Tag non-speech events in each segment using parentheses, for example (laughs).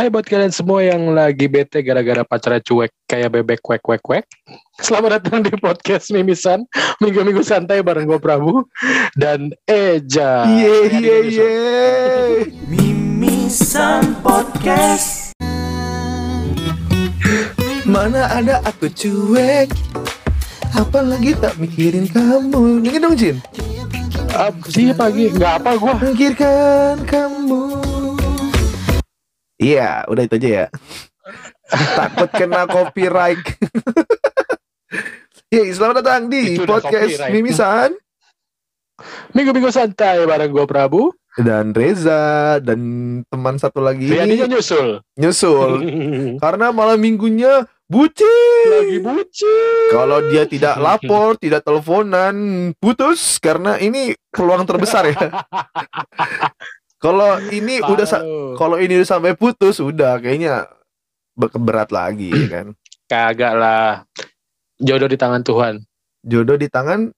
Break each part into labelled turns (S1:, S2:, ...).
S1: Hai buat kalian semua yang lagi bete gara-gara pacarnya cuek kayak bebek kwek kwek kwek. Selamat datang di podcast Mimisan Minggu-minggu santai bareng gue Prabu dan Eja.
S2: Iya iya iya.
S3: Mimisan Podcast
S2: Mana ada aku cuek Apalagi tak mikirin kamu Ini dong Jin
S1: sih pagi nggak apa gue.
S2: Mikirkan kamu Iya udah itu aja ya Takut kena copyright (laughs) Yeay, selamat datang di
S1: Itu
S2: podcast. Mimisan
S1: Minggu-minggu santai bareng gue Prabu.
S2: Dan Reza Dan teman satu lagi
S1: Rianinya nyusul.
S2: Nyusul (laughs) Karena malam minggunya bucin
S1: lagi bucin.
S2: Kalau dia tidak lapor, tidak teleponan, putus karena ini peluang terbesar ya. (laughs) Kalau ini udah sa-
S1: Aduh.
S2: kalau ini udah sampai putus udah kayaknya be- berat lagi ya kan. (clears throat)
S1: kagak lah. Jodoh di tangan Tuhan.
S2: Jodoh di tangan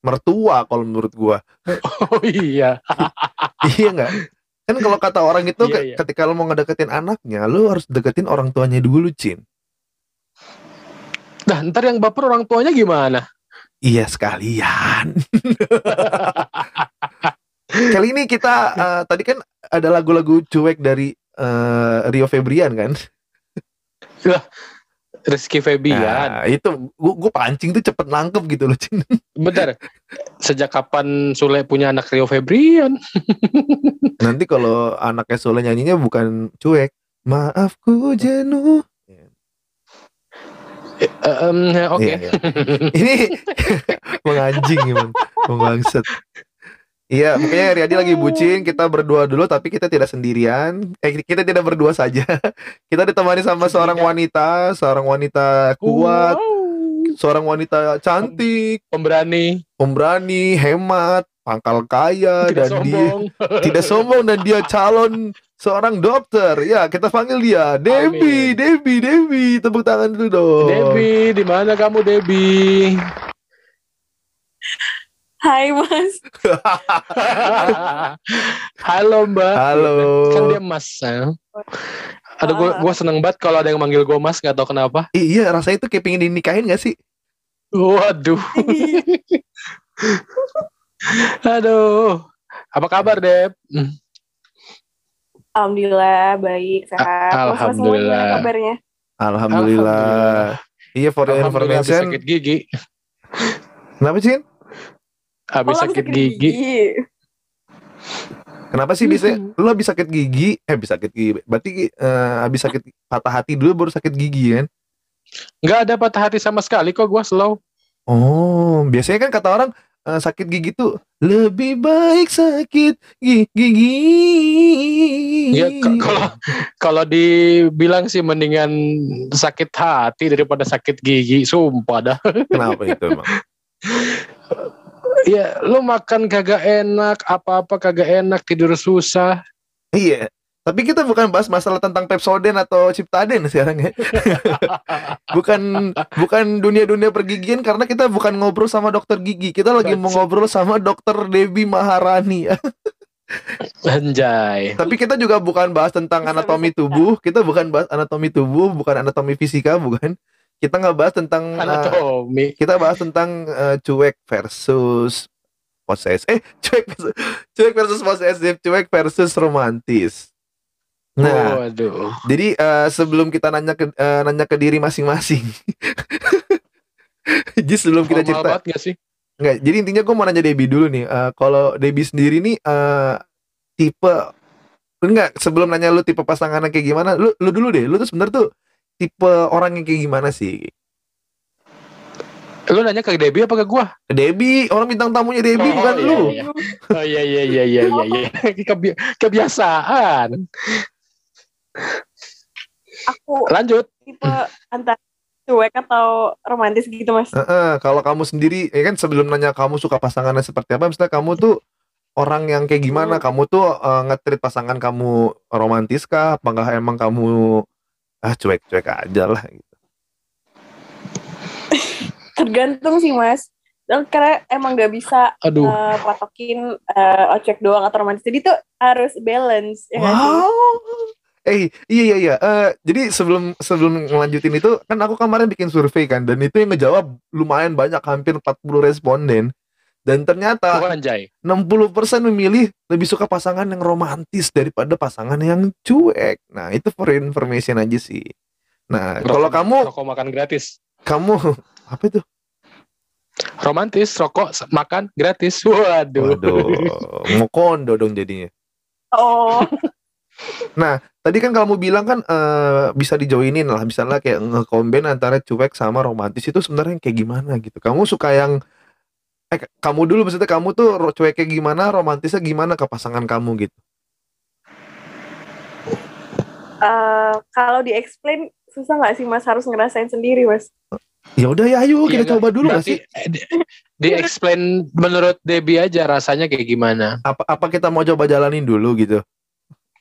S2: mertua kalau menurut gua. (laughs)
S1: Oh iya. (laughs)
S2: iya enggak? Kan kalau kata orang itu
S1: Iya, iya.
S2: ketika lo mau ngedeketin anaknya, lo harus deketin orang tuanya dulu, Cin.
S1: Nah, ntar yang baper orang tuanya gimana?
S2: Iya sekalian. (laughs) Kali ini kita (laughs) eh, tadi kan ada lagu-lagu cuek dari eh, Rio Febrian kan.
S1: Rizky Febian.
S2: Nah, itu gua, gua pancing tuh cepet nangkep gitu loh, Cin.
S1: Bentar. Sejak kapan Sule punya anak Rio Febrian? (laughs)
S2: Nanti kalau anaknya Sule nyanyinya bukan cuek. Maafku jenuh.
S1: Em, Oke.
S2: Iya, iya. Ini (laughs) menganjing emang, membangsat. Iya, makanya Riyadi lagi bucin, kita berdua dulu tapi kita tidak sendirian. Eh kita tidak berdua saja. (laughs) Kita ditemani sama seorang wanita, seorang wanita kuat,
S1: Wow.
S2: seorang wanita cantik,
S1: Pemberani.
S2: pemberani, hemat, pangkal kaya
S1: Tidak
S2: dan dia
S1: sombong. (laughs)
S2: tidak sombong dan dia calon seorang dokter. Ya, kita panggil dia
S1: Amin.
S2: Debbie, Debbie, Debbie. Tepuk tangan dulu dong.
S1: Debbie, di mana kamu Debbie?
S4: Hai Mas, (laughs)
S1: Halo Mbak.
S2: Halo.
S1: Kan dia Mas. ya. Aduh, gua, gua seneng banget kalau ada yang manggil gua Mas, nggak tahu kenapa.
S2: Iya, rasanya itu kayak pengen dinikahin gak sih?
S1: Waduh. (laughs) Aduh. Apa kabar, Deb? Hmm.
S4: Alhamdulillah baik sehat. Mas
S1: Alhamdulillah.
S4: kabarnya?
S2: Alhamdulillah. Iya, for your information.
S1: sakit gigi.
S2: Kenapa sih?
S1: Habis
S4: Oh,
S1: sakit
S4: sakit
S1: gigi.
S2: Kenapa sih bisa lu habis sakit gigi? Eh, habis sakit gigi. Berarti eh, habis sakit patah hati dulu baru sakit gigi kan?
S1: Nggak ada patah hati sama sekali kok gua slow.
S2: Oh, biasanya kan kata orang eh, sakit gigi tuh lebih baik sakit gi- gigi.
S1: Ya kalau kalau dibilang sih mendingan sakit hati daripada sakit gigi, sumpah dah.
S2: Kenapa itu emang? (laughs)
S1: Ya, lu makan kagak enak, apa-apa kagak enak, tidur susah.
S2: Iya. Tapi kita bukan bahas masalah tentang Pepsodent atau Ciptaden sekarang ya. (laughs) bukan bukan dunia-dunia pergigian karena kita bukan ngobrol sama dokter gigi. Kita lagi mau ngobrol sama dokter Debbie Maharani. (laughs)
S1: Anjay.
S2: Tapi kita juga bukan bahas tentang anatomi tubuh. Kita bukan bahas anatomi tubuh, bukan anatomi fisika, bukan. Kita nggak bahas tentang eh,
S1: Anatomi.
S2: kita bahas tentang eh, cuek versus poses. Eh, (laughs) cuek versus, cuek versus posesif, cuek versus romantis. Nah,
S1: Waduh.
S2: jadi eh, sebelum kita nanya ke eh, nanya ke diri masing-masing. (laughs) jadi sebelum kita cerita
S1: banget gak sih?
S2: Enggak, jadi intinya gue mau nanya Debbie dulu nih. Eh, kalau Debbie sendiri nih eh, tipe enggak sebelum nanya lu tipe pasangannya kayak gimana, lu lu dulu deh. Lu tuh sebenarnya tuh tipe orang yang kayak gimana sih?
S1: Lu nanya ke Debbie apa ke gua?
S2: Debbie, orang bintang tamunya Debbie
S1: Oh,
S2: bukan
S1: iya,
S2: lu.
S1: iya. Oh iya iya iya iya iya. iya. (laughs) Kebi- kebiasaan.
S4: Aku
S1: Lanjut.
S4: tipe antara cuek atau romantis gitu Mas.
S2: Heeh, kalau kamu sendiri, ya kan sebelum nanya kamu suka pasangannya seperti apa, misalnya kamu tuh orang yang kayak gimana?
S4: Hmm.
S2: Kamu tuh eh, nge-treat pasangan kamu romantis kah? Apa enggak emang kamu ah cuek-cuek aja lah gitu. (laughs)
S4: Tergantung sih Mas. Dan Karena emang gak bisa
S1: Aduh.
S4: eh, patokin eh, ocek doang atau romantis. Jadi tuh harus balance ya?
S2: Wow. Eh iya iya iya. Eh, jadi sebelum sebelum ngelanjutin itu kan aku kemarin bikin survei kan dan itu yang ngejawab lumayan banyak hampir 40 responden. Dan ternyata
S1: anjay.
S2: 60% memilih lebih suka pasangan yang romantis daripada pasangan yang cuek. Nah, itu for information aja sih. Nah, kalau kamu
S1: rokok makan gratis.
S2: kamu (laughs) apa itu?
S1: Romantis, rokok makan gratis. Waduh.
S2: Waduh, mau kondo dong jadinya.
S4: Oh, (laughs)
S2: Tadi kan kamu bilang kan eh, bisa dijoinin lah, misalnya kayak nge-combine antara cuek sama romantis itu sebenarnya kayak gimana gitu. Kamu suka yang eh kamu dulu maksudnya kamu tuh ro- cueknya gimana, romantisnya gimana ke pasangan kamu gitu.
S4: eh, kalau di-explain susah nggak sih mas harus ngerasain sendiri mas?
S2: Ya udah ya ayo kita
S1: Iya,
S2: coba dulu gak
S1: Berarti,
S2: sih?
S1: eh, di, di explain menurut Debbie aja rasanya kayak gimana.
S2: Apa apa kita mau coba jalanin dulu gitu?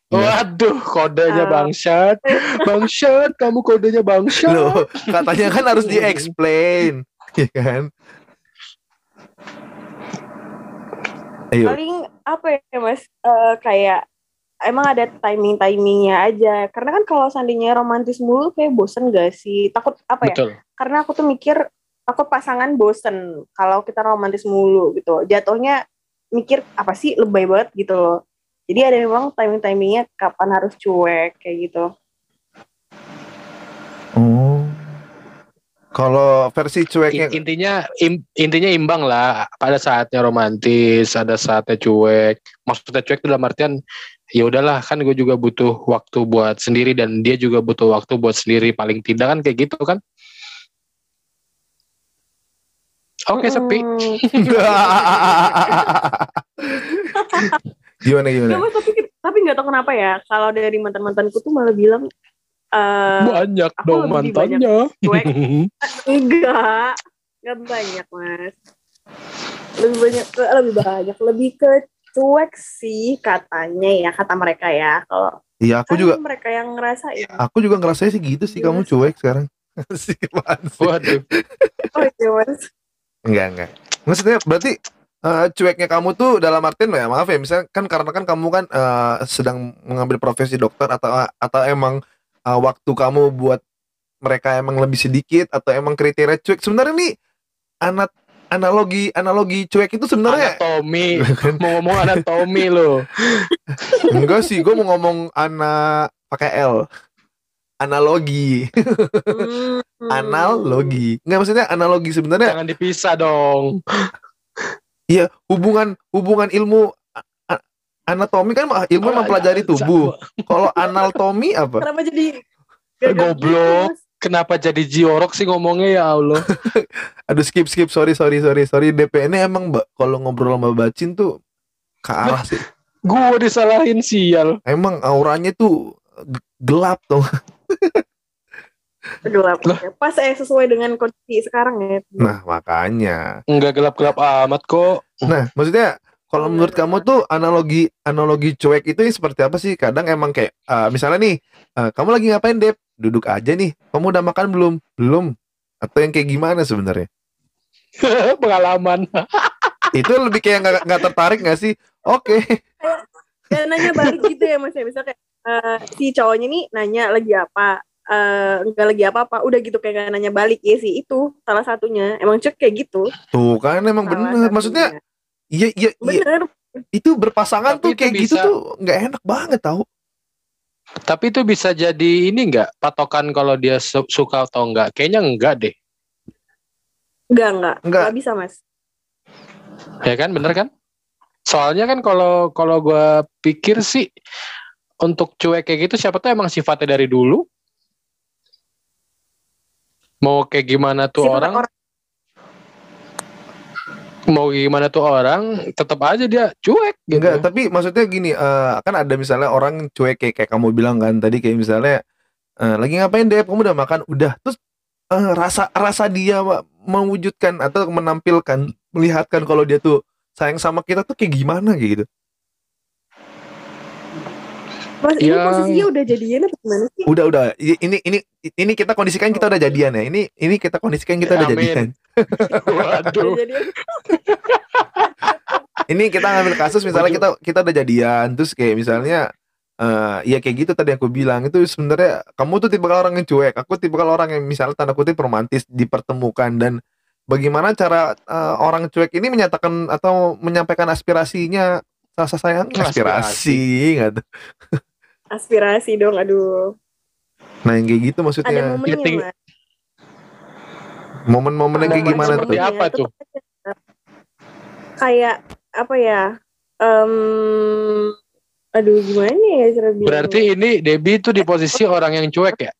S2: Iya.
S1: Waduh, kodenya
S4: Ah.
S1: bangsat. Bangsat, kamu kodenya bangsat.
S2: Loh, katanya kan harus di-explain, ya kan? Ayo.
S4: Paling apa ya mas? Eh, kayak emang ada timing timingnya aja. Karena kan kalau seandainya romantis mulu kayak bosen gak sih? Takut apa ya?
S1: Betul.
S4: Karena aku tuh mikir takut pasangan bosen kalau kita romantis mulu gitu. Jatuhnya mikir apa sih lebay banget gitu loh. Jadi ada memang timing timingnya kapan harus cuek kayak gitu.
S2: Kalau versi
S1: In-
S2: cueknya
S1: intinya im- intinya imbang lah. Pada saatnya romantis ada saatnya cuek. Maksudnya cuek itu dalam artian ya udahlah kan gue juga butuh waktu buat sendiri dan dia juga butuh waktu buat sendiri. Paling tidak kan kayak gitu kan? Oke sepi.
S4: Hmm. (laughs)
S2: gimana? Gimana?
S4: Mas, tapi tapi nggak tahu kenapa ya. Kalau dari mantan mantanku tuh malah bilang eh
S1: banyak
S4: aku
S1: dong mantannya.
S4: cuek. (laughs) Enggak enggak banyak mas. Lebih banyak lebih banyak. Lebih ke cuek sih katanya ya kata mereka ya. Kalau
S2: Iya, aku
S4: kan
S2: juga
S4: mereka yang ngerasain.
S2: aku juga ngerasain sih gitu sih. Kamu
S4: Iya.
S2: cuek sekarang. (laughs) Sih,
S1: waduh.
S4: Oh iya mas.
S2: Enggak, enggak. Maksudnya berarti eh, cueknya kamu tuh dalam artian ya maaf ya misalnya kan karena kan kamu kan eh, sedang mengambil profesi dokter atau atau emang eh, waktu kamu buat mereka emang lebih sedikit atau emang kriteria cuek? Sebenarnya nih anak analogi analogi cuek itu sebenarnya
S1: anatomi mau (laughs) ngomong anatomi lo
S2: enggak sih gue mau ngomong anak (laughs) pakai L. Analogi.
S4: Hmm.
S2: analogi. Nggak maksudnya analogi sebenarnya
S1: jangan dipisah dong.
S2: Iya, hubungan hubungan ilmu anatomi kan mah- ilmu mempelajari tubuh. Kalau anatomi apa?
S4: kenapa jadi
S1: Eh, goblok.
S4: gitu,
S1: kenapa jadi jiorok sih ngomongnya ya Allah (laughs)
S2: Aduh skip skip sorry sorry sorry sorry DP ini emang mbak kalau ngobrol sama Bacin tuh ke arah sih.
S1: gue disalahin sial
S2: Emang auranya tuh gelap tuh. (laughs)
S4: gelap pas eh sesuai dengan kondisi sekarang ya
S2: Nah makanya.
S1: nggak gelap-gelap amat kok
S2: Nah maksudnya kalau
S4: Oh,
S2: menurut
S4: iya,
S2: kamu tuh analogi analogi cuek itu yang seperti apa sih? Kadang emang kayak eh, misalnya nih, eh, kamu lagi ngapain Dep? Duduk aja nih. Kamu udah makan belum? Belum. Atau yang kayak gimana sebenarnya? (laughs)
S1: pengalaman
S2: itu lebih kayak nggak nggak tertarik nggak sih? Oke.
S4: dan nanya balik gitu ya mas ya misalnya kayak eh, si cowoknya nih nanya lagi apa eh enggak lagi apa apa udah gitu kayak nggak nanya balik ya sih itu salah satunya emang cek kayak gitu
S2: Tuh kan emang
S4: Salah
S2: bener.
S4: satunya.
S2: Maksudnya iya iya iya.
S4: Bener.
S2: Itu berpasangan
S1: Tapi
S2: tuh
S1: itu
S2: kayak gitu
S1: bisa-
S2: tuh nggak enak banget tau.
S1: tapi itu bisa jadi ini nggak? Patokan kalau dia su- suka atau enggak kayaknya enggak deh.
S4: Enggak enggak
S2: Enggak.
S4: enggak bisa mas.
S1: Ya kan? Bener kan? Soalnya kan kalau kalau gue pikir sih untuk cuek kayak gitu siapa tuh emang sifatnya dari dulu. Mau kayak gimana tuh
S4: Sifat
S1: orang, mau gimana tuh orang tetap aja dia cuek gitu
S2: Enggak, tapi maksudnya gini, eh, kan ada misalnya orang cuek kayak, kayak kamu bilang kan tadi kayak misalnya eh, lagi ngapain Dep? Kamu udah makan? Udah. Terus eh, rasa rasa dia mewujudkan atau menampilkan, melihatkan kalau dia tuh sayang sama kita tuh kayak gimana kayak gitu.
S4: mas ini
S1: Yang-
S4: posisinya udah jadian apa gimana sih
S2: Udah udah ini ini ini kita kondisikan kita udah jadian ya. Ini ini kita kondisikan kita udah
S1: Amin.
S2: jadian.
S1: Waduh. (laughs)
S2: Ini kita ngambil kasus misalnya kita kita udah jadian terus kayak misalnya eh ya kayak gitu tadi aku bilang itu sebenarnya kamu tuh tipe orang yang cuek aku tipe orang yang misalnya tanda kutip romantis dipertemukan dan bagaimana cara eh, orang cuek ini menyatakan atau menyampaikan aspirasinya rasa sayang? Aspirasi. Nggak tuh.
S4: Aspirasi dong, aduh.
S2: nah yang kayak gitu
S4: Ada
S2: maksudnya
S4: momennya,
S1: ting-
S4: Mas.
S2: Momen-momen yang kayak gimana
S1: seperti
S2: tuh
S1: apa
S4: Tetep
S1: tuh?
S4: Kayak apa ya? Em, aduh gimana ya cara?
S1: Berarti ini Debbie itu di posisi orang yang cuek ya?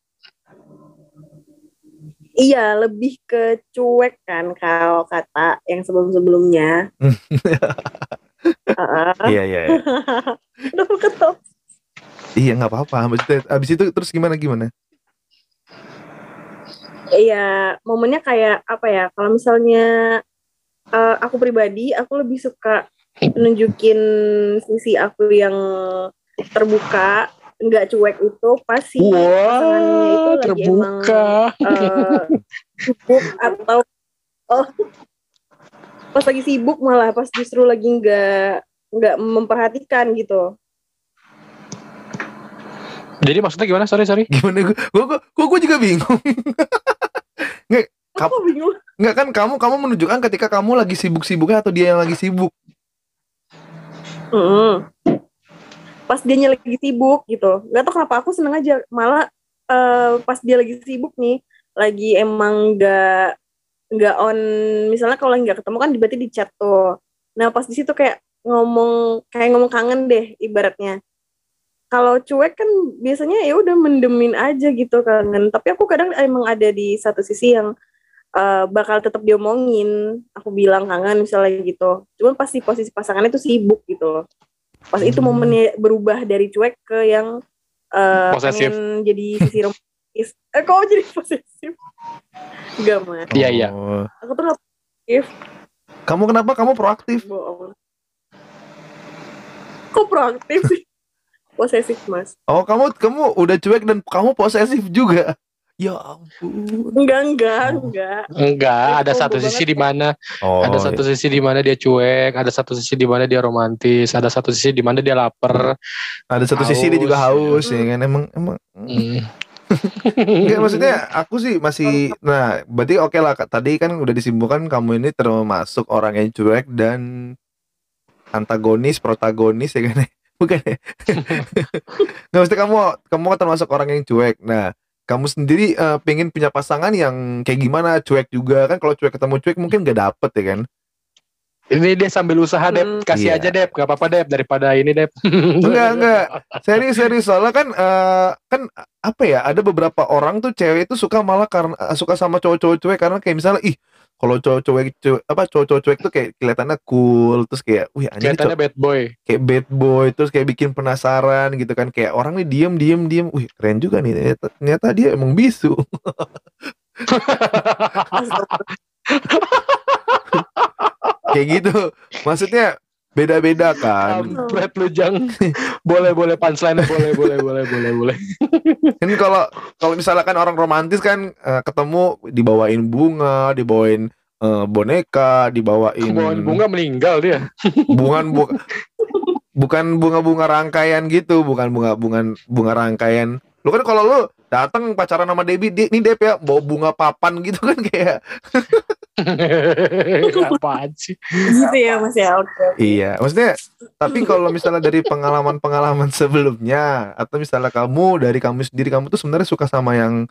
S4: Iya, lebih ke cuek kan kalau kata yang sebelum-sebelumnya. (laughs) Heeh.
S2: iya iya iya. (laughs)
S4: Udah ketok.
S2: iya nggak apa-apa maksudnya abis itu terus gimana gimana
S4: Iya, momennya kayak apa ya? Kalau misalnya eh, aku pribadi, aku lebih suka nunjukin sisi aku yang terbuka, nggak cuek itu pas si pasangannya itu lagi
S1: terbuka.
S4: eh, sibuk atau oh pas lagi sibuk malah pas justru lagi nggak nggak memperhatikan gitu.
S1: Jadi maksudnya gimana? Sorry, sorry.
S2: gimana gue gue gue gue juga bingung (laughs) Kap-
S4: Aku bingung.
S2: nggak kan kamu kamu menunjukkan ketika kamu lagi sibuk-sibuknya atau dia yang lagi sibuk
S4: Mm. Pas dianya lagi sibuk gitu. Gak tau kenapa aku seneng aja. Malah eh, pas dia lagi sibuk nih, lagi emang gak nggak on. Misalnya kalau lagi nggak ketemu kan berarti di chat tuh. Nah pas di situ kayak ngomong kayak ngomong kangen deh ibaratnya. Kalau cuek kan biasanya ya udah mendemin aja gitu kangen. Tapi aku kadang emang ada di satu sisi yang eh, bakal tetap diomongin. Aku bilang kangen misalnya gitu. Cuman pasti posisi pasangannya itu sibuk gitu loh. Pas itu
S2: Hmm.
S4: momennya berubah dari cuek ke yang
S1: Posesif.
S4: pengen jadi sisi romantis. (laughs) Eh kok jadi posesif? Enggak mah.
S1: Iya, iya.
S2: Oh.
S4: Aku tuh gak posesif.
S2: kamu kenapa kamu proaktif
S4: Bohong. Kok proaktif sih? Posesif mas.
S2: oh kamu kamu udah cuek dan kamu posesif juga ya ampun
S4: Enggak, enggak,
S2: Oh.
S4: enggak.
S1: Enggak, ada satu
S4: banget
S1: sisi
S4: ya.
S1: di mana
S2: oh
S1: ada satu sisi di mana dia cuek, ada satu sisi di mana dia romantis, ada satu sisi di mana dia lapar.
S2: ada satu sisi dia juga haus
S4: Haus.
S2: ya kan emang emang
S1: Hmm. (laughs)
S2: Enggak maksudnya aku sih masih nah berarti oke lah Kak. tadi kan udah disimpulkan kamu ini termasuk orang yang cuek dan antagonis protagonis ya kan bukan. Ya (laughs) nggak mesti kamu kamu termasuk orang yang cuek. Nah kamu sendiri eh, pengen punya pasangan yang kayak gimana? Cuek juga kan? Kalau cuek ketemu cuek mungkin gak dapet ya kan?
S1: Ini dia sambil usaha Dep,
S4: Hmm.
S1: kasih
S2: Iya.
S1: aja Dep, gak apa-apa Dep. Daripada ini Dep. (laughs)
S2: Enggak, enggak. serius serius soalnya kan eh, kan apa ya? Ada beberapa orang tuh cewek itu suka malah karena suka sama cowok-cowok cuek. Karena kayak misalnya ih kalau cowok-cowok cuek apa cowok-cowok cuek tuh kayak kelihatannya cool terus kayak wih anjing ini
S1: Kelihatannya
S2: cowok-
S1: bad boy.
S2: kayak bad boy terus kayak bikin penasaran gitu kan. Kayak orang nih diem diem diem. Wih keren juga nih ternyata, ternyata dia emang bisu. (laughs) Kayak gitu. Maksudnya beda-beda (laughs) kan
S1: Kampret lu jang. (laughs) boleh boleh punchline boleh boleh boleh boleh boleh. (laughs)
S2: kan kalau kalau misalkan orang romantis kan eh, ketemu dibawain bunga dibawain eh, boneka dibawain
S1: Bawain bunga meninggal dia.
S2: bukan bu- bukan bunga-bunga rangkaian gitu bukan bunga bunga bunga rangkaian lu kan kalau lu datang pacaran sama Debbie di, ini Dep ya bawa bunga papan gitu kan kayak (laughs)
S1: Apaan sih?
S4: gitu ya mas ya oke.
S2: Iya maksudnya tapi kalau misalnya dari pengalaman-pengalaman sebelumnya atau misalnya kamu dari kamu sendiri kamu tuh sebenarnya suka sama yang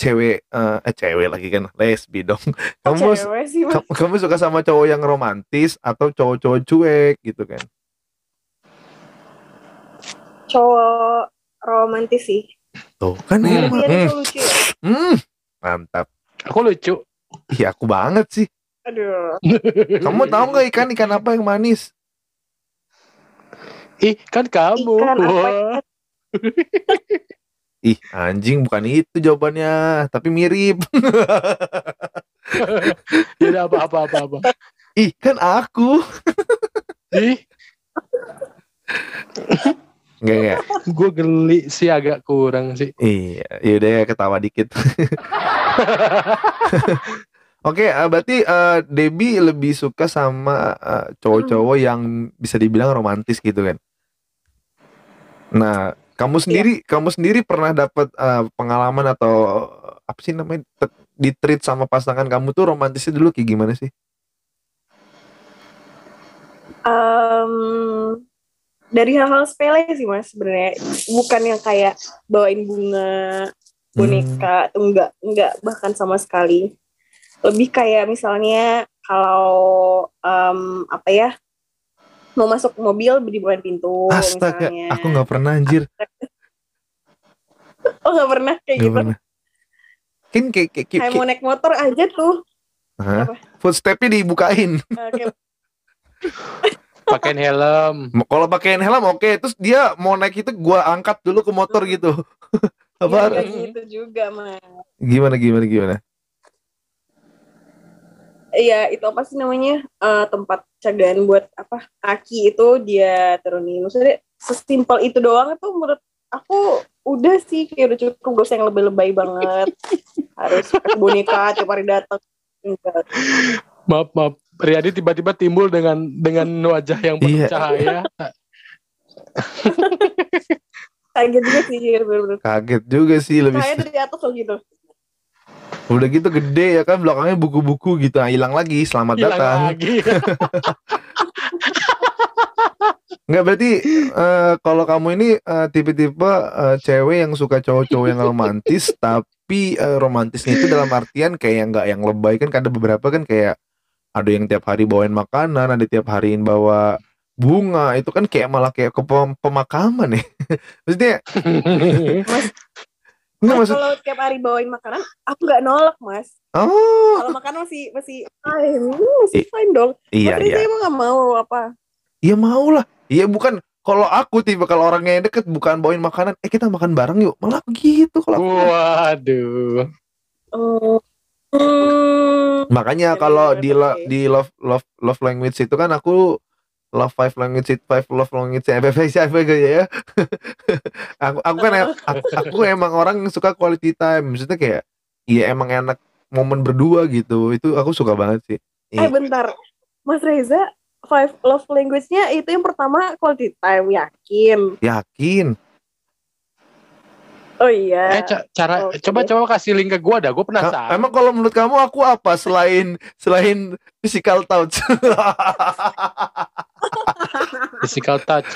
S2: cewek eh, eh cewek lagi kan lesbi dong. Kamu
S4: cewek sih mas?
S2: kamu, kamu suka sama cowok yang romantis atau cowok-cowok cuek gitu kan?
S4: Cowok romantis sih.
S2: Tuh kan
S1: Hmm.
S2: emang. hmm,
S4: ya.
S2: Hmm, mantap.
S1: Aku lucu.
S2: Iya aku banget sih
S4: aduh
S2: kamu tahu nggak ikan ikan apa yang manis
S1: Ih, kan kamu.
S4: Ikan apa
S1: Wah. (laughs)
S2: ih anjing bukan itu jawabannya tapi mirip (laughs)
S1: Ya udah apa apa apa apa.
S2: ih kan aku
S1: Ih, (laughs)
S2: Enggak enggak
S1: gue geli sih agak kurang sih.
S2: iya yaudah ya ketawa dikit (laughs) Oke, eh, berarti eh, Debbie lebih suka sama eh, cowok-cowok yang bisa dibilang romantis gitu kan. Nah, Kamu sendiri, kamu sendiri pernah dapat eh, pengalaman atau apa sih namanya di treat sama pasangan kamu tuh romantisnya dulu kayak gimana sih?
S4: Em, dari hal-hal sepele sih mas sebenarnya. Bukan yang kayak bawain bunga boneka atau enggak enggak bahkan sama sekali. Lebih kayak misalnya kalau em, apa ya mau masuk mobil dibukain pintu
S2: Astaga,
S4: misalnya.
S2: aku nggak pernah anjir, (laughs)
S4: oh nggak pernah kayak
S2: nggak
S4: gitu?
S2: pernah. Kan kayak, kayak, kayak,
S4: kayak mau naik motor aja tuh.
S2: Hah? footstepnya dibukain. (laughs)
S1: Pakein helm.
S2: Kalau pakein helm oke, terus dia mau naik itu gua angkat dulu ke motor gitu.
S4: ya, (laughs)
S2: Apa?
S4: kayak gitu juga mas
S2: Gimana gimana gimana?
S4: Iya, itu apa sih namanya? Eh, tempat cadangan buat apa? Kaki itu dia turunin. Maksudnya sesimpel itu doang itu menurut aku udah sih kayak udah cukup usah yang lebay-lebay banget. (laughs) Harus pakai boneka tiap hari datang.
S1: Maaf maaf. Riyadi tiba-tiba timbul dengan dengan wajah yang penuh
S2: Iya.
S1: cahaya. (laughs)
S4: Kayak gitu sih, bener-bener.
S2: Kaget juga sih lebih.
S4: Cahaya dari atas loh gitu.
S2: Udah gitu gede ya kan belakangnya buku-buku gitu. Nah, hilang lagi. Selamat
S1: Hilang
S2: datang.
S1: lagi. (laughs)
S2: Enggak berarti eh, kalau kamu ini eh, tipe-tipe eh, cewek yang suka cowok-cowok yang romantis tapi eh, romantisnya itu dalam artian kayak yang enggak yang lebay kan ada beberapa kan kayak ada yang tiap hari bawain makanan, ada tiap hariin bawa bunga, itu kan kayak malah kayak ke pem- pemakaman ya. (laughs) Maksudnya (laughs)
S4: Mas,
S2: maksud
S4: kalau tiap hari bawain makanan, aku nggak nolak, Mas.
S2: Oh,
S4: Kalau makan masih masih fine, masih fine dong.
S2: iya
S4: Mas
S2: iya.
S4: Riza emang nggak mau apa?
S2: Iya mau lah. Iya bukan kalau aku tipe kalau orangnya yang deket bukan bawain makanan, eh kita makan bareng yuk. Malah begitu kalau aku.
S1: Waduh.
S4: Oh. Hmm.
S2: Makanya kalau di lo- di love love love language itu kan aku love five language it five love language FFS apa gitu ya. (laughs) aku aku kan em- aku, aku emang orang yang suka quality time. Maksudnya kayak iya emang enak momen berdua gitu. Itu aku suka banget sih.
S4: Eh bentar, Mas Reza, five love language-nya itu yang pertama quality time, yakin?
S2: Yakin.
S4: Oh iya.
S1: Eh ca- cara
S4: Oke.
S1: coba coba kasih link ke gua dah. Gua penasaran.
S2: emang kalau menurut kamu aku apa selain selain physical touch? (laughs)
S1: Physical touch.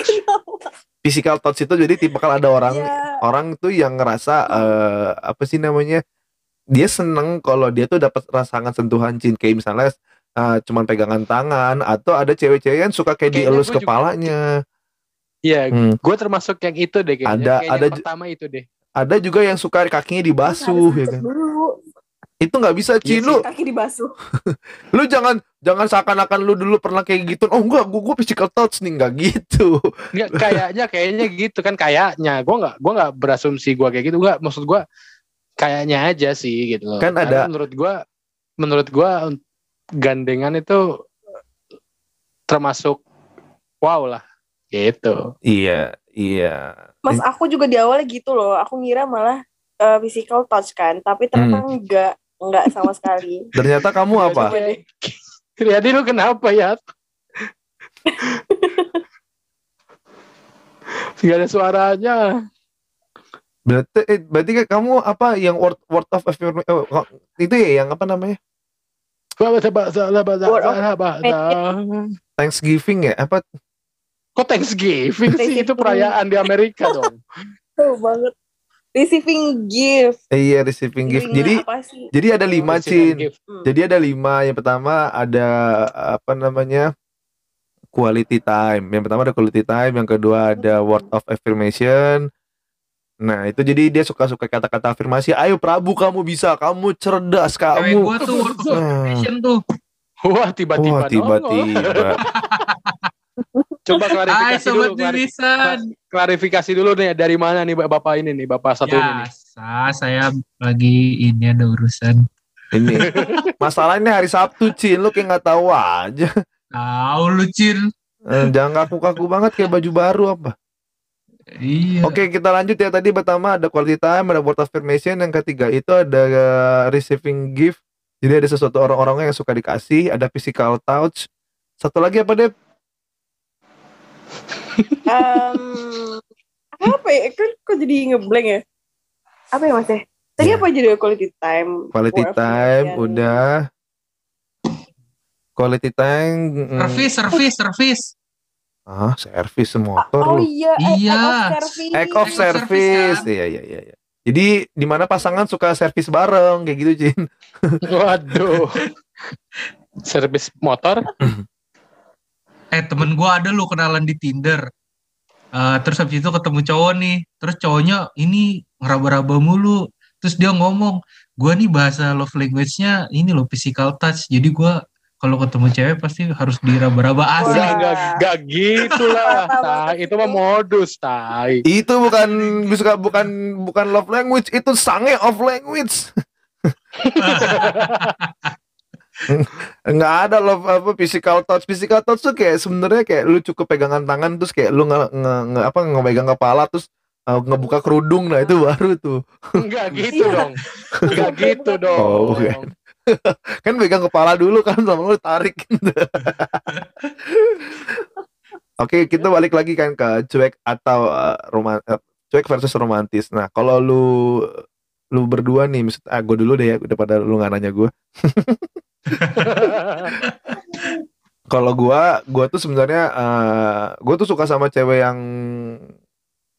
S2: physical touch itu jadi tipe kalau ada orang
S4: Iya.
S2: orang tuh yang ngerasa eh, apa sih namanya dia seneng kalau dia tuh dapat rasangan sentuhan cinta kayak misalnya eh, cuman pegangan tangan atau ada cewek-cewek yang suka kayak
S1: Kayaknya
S2: dielus
S1: juga-
S2: kepalanya
S1: Iya,
S2: Hmm.
S1: gua termasuk yang itu deh kayaknya.
S2: Ada-
S1: Kayaknya
S2: ada
S1: pertama itu deh.
S2: Ada juga yang suka kakinya dibasuh ya kan
S4: dulu.
S2: itu nggak bisa Cin
S1: Iya
S2: lu
S4: Kaki dibasuh. (laughs)
S2: lu jangan jangan seakan-akan lu dulu pernah kayak gitu oh enggak gua, gua physical touch nih nggak gitu
S1: Nggak, kayaknya kayaknya gitu kan kayaknya. Gua nggak gua nggak berasumsi gua kayak gitu. Gua maksud gua kayaknya aja sih gitu loh.
S2: Kan
S1: Karena
S2: ada-
S1: menurut gua menurut gua gandengan itu termasuk wow lah gitu.
S2: iya iya
S4: Mas, aku juga di awal gitu loh. Aku ngira malah eh, physical touch kan, tapi ternyata
S2: Hmm.
S4: enggak, enggak sama sekali. (laughs)
S2: ternyata kamu apa. (laughs)
S1: Riyadi lu kenapa ya? (laughs) Gak ada suaranya.
S2: Berarti eh, berarti kan kamu apa yang word word of affirmation oh, kok- itu ya yang apa namanya?
S1: Bahasa bahasa.
S2: Thanksgiving ya? Apa
S1: Kok Thanksgiving sih itu perayaan di Amerika (laughs) dong.
S4: Tuh banget. Receiving gift.
S2: eh, iya receiving gift. Jadi jadi ada lima
S1: Receiving
S2: Cin.
S4: Hmm.
S2: Jadi ada lima. Yang pertama ada apa namanya? quality time. Yang pertama ada quality time, yang kedua ada word of affirmation. Nah, itu jadi dia suka-suka kata-kata afirmasi. Ayo Prabu kamu bisa, kamu cerdas,
S5: Cewek
S2: kamu.
S5: gua tuh word of
S2: Ah.
S5: affirmation tuh.
S1: Wah tiba-tiba
S2: Wah, tiba-tiba. (laughs)
S1: Coba
S5: Hai
S1: klarifikasi dulu.
S5: sobat
S1: klari-
S5: Jurisan.
S1: klarifikasi dulu nih dari mana nih bapak ini nih bapak satu ini nih.
S5: Biasa saya lagi ini ada urusan.
S2: Ini masalahnya hari Sabtu, Cin. Lu kayak nggak tahu aja.
S5: Tahu lu Cin.
S2: Eh, jangan kaku-kaku banget kayak baju baru apa.
S5: Iya.
S2: Oke, kita lanjut ya. Tadi pertama ada quality time, ada word of affirmation. Yang ketiga itu ada uh, receiving gift. Jadi ada sesuatu orang-orang yang suka dikasih, ada physical touch. Satu lagi apa deh?
S4: Em, apa ya kan kok jadi ngeblank ya apa ya mas ya tadi
S2: Ya.
S4: apa jadi quality time
S2: Quality time udah. Quality time. mm,
S5: Servis, servis, servis.
S2: Ah, servis motor
S4: oh iya eh,
S5: Iya.
S4: act of service
S2: service.
S5: service, kan?
S2: Iya, iya, iya, iya. Jadi di mana pasangan suka servis bareng kayak gitu, Jin. (laughs)
S1: Waduh. Servis motor? (laughs)
S5: Eh temen gua ada lu kenalan di Tinder. Eh, terus habis itu ketemu cowok nih. Terus cowoknya ini ngeraba-raba mulu. Terus dia ngomong, gua nih bahasa love language-nya ini loh physical touch. Jadi gua kalau ketemu cewek pasti harus diraba-raba.
S1: Enggak, enggak, enggak gitu lah. (laughs) Tai, itu mah modus, tai.
S2: Itu bukan bisa bukan bukan love language, itu sange of language. (laughs) (laughs) (laughs) Nggak ada love apa physical touch. Physical touch tuh kayak sebenarnya kayak lu cukup pegangan tangan terus kayak lu nge, nge, nge- apa ngepegang kepala terus uh, ngebuka kerudung nah itu baru tuh.
S1: Enggak (laughs) gitu
S4: Iya.
S1: dong. Enggak gitu dong.
S2: Oh, bukan. (laughs) Kan pegang kepala dulu kan sama lu tarik. Oke, kita balik lagi kan ke cuek atau uh, roman eh, cuek versus romantis. Nah, kalau lu lu berdua nih, maksud ah, gue dulu deh ya, daripada lu nggak nanya gue. (laughs) Kalau gua, gua tuh sebenarnya eh gua tuh suka sama cewek yang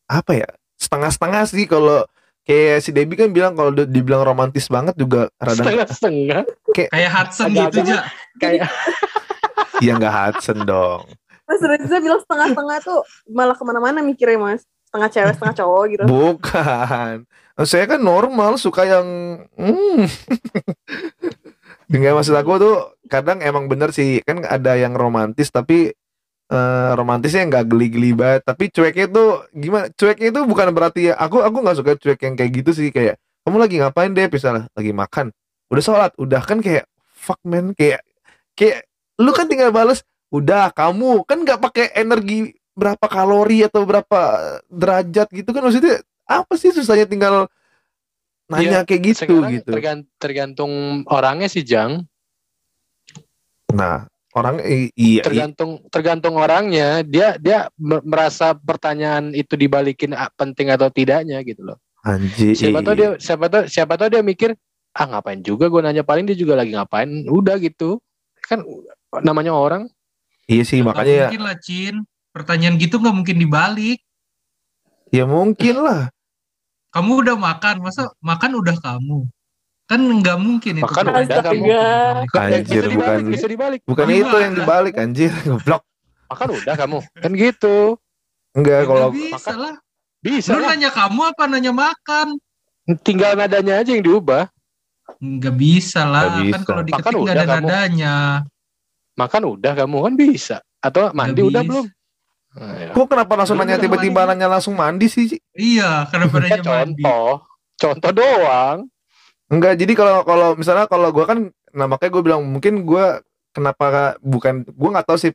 S2: apa ya? Setengah-setengah sih kalau kayak si Debbie kan bilang kalau di- dibilang romantis banget juga rada
S1: Setengah-setengah.
S5: Kayak Hudson
S1: Agak-
S5: gitu aja.
S1: Kayak (laughs)
S2: ya nggak Hudson dong.
S4: mas Reza bilang setengah-setengah tuh malah ke mana-mana mikirnya mas setengah cewek setengah cowok gitu
S2: Bukan. Saya kan normal suka yang hmm. (laughs) Enggak maksud aku tuh kadang emang bener sih kan ada yang romantis tapi eh, romantisnya nggak geli-geli banget. Tapi cueknya tuh gimana cueknya itu bukan berarti ya aku aku nggak suka cuek yang kayak gitu sih kayak kamu lagi ngapain deh? Misalnya lagi makan. Udah sholat udah kan kayak fuck man kayak kayak lu kan tinggal bales udah kamu kan nggak pakai energi berapa kalori atau berapa derajat gitu kan maksudnya apa sih susahnya tinggal nanya kayak gitu gitu
S1: tergan- tergantung orangnya sih, Jang.
S2: nah orang i- iya, iya
S1: Tergantung tergantung orangnya. Dia dia mer- merasa pertanyaan itu dibalikin ah, penting atau tidaknya gitu loh.
S2: anjir
S1: Siapa tahu dia siapa tahu siapa tahu dia mikir ah ngapain juga gue nanya paling dia juga lagi ngapain. Udah gitu. Kan namanya orang
S2: iya sih
S5: Nggak
S2: makanya ya
S5: mungkin lah Cin. Pertanyaan gitu nggak mungkin dibalik.
S2: ya mungkin lah
S5: Kamu udah makan, masa makan udah kamu? Kan nggak mungkin itu.
S1: Makan udah kamu.
S2: Anjir,
S1: bisa dibalik,
S2: bukan.
S1: bisa dibalik.
S2: bukan
S5: Gimana?
S2: itu yang dibalik anjir (laughs) goblok
S1: Makan udah kamu. Kan gitu.
S2: enggak
S5: Ya,
S2: kalau
S5: bisa lah.
S1: Bisa
S5: Lu
S1: lah.
S5: nanya kamu apa nanya makan?
S1: Tinggal nadanya aja yang diubah.
S5: Nggak bisa lah.
S2: Nggak
S5: Kan
S2: bisa.
S5: kalau
S1: Makan
S5: diketik nggak
S1: udah
S5: ada
S1: kamu.
S5: nadanya.
S1: Makan udah kamu kan bisa. Atau mandi udah
S5: bisa.
S1: belum? Nah, ya.
S2: kok kenapa langsung nanya tiba-tiba nanya langsung mandi sih Ci?
S5: Iya, kenapa
S1: Ya,
S5: nanya mandi?
S1: contoh. Contoh doang.
S2: enggak jadi kalau kalau misalnya kalau gua kan nah makanya gue bilang mungkin gua kenapa bukan gua nggak tahu sih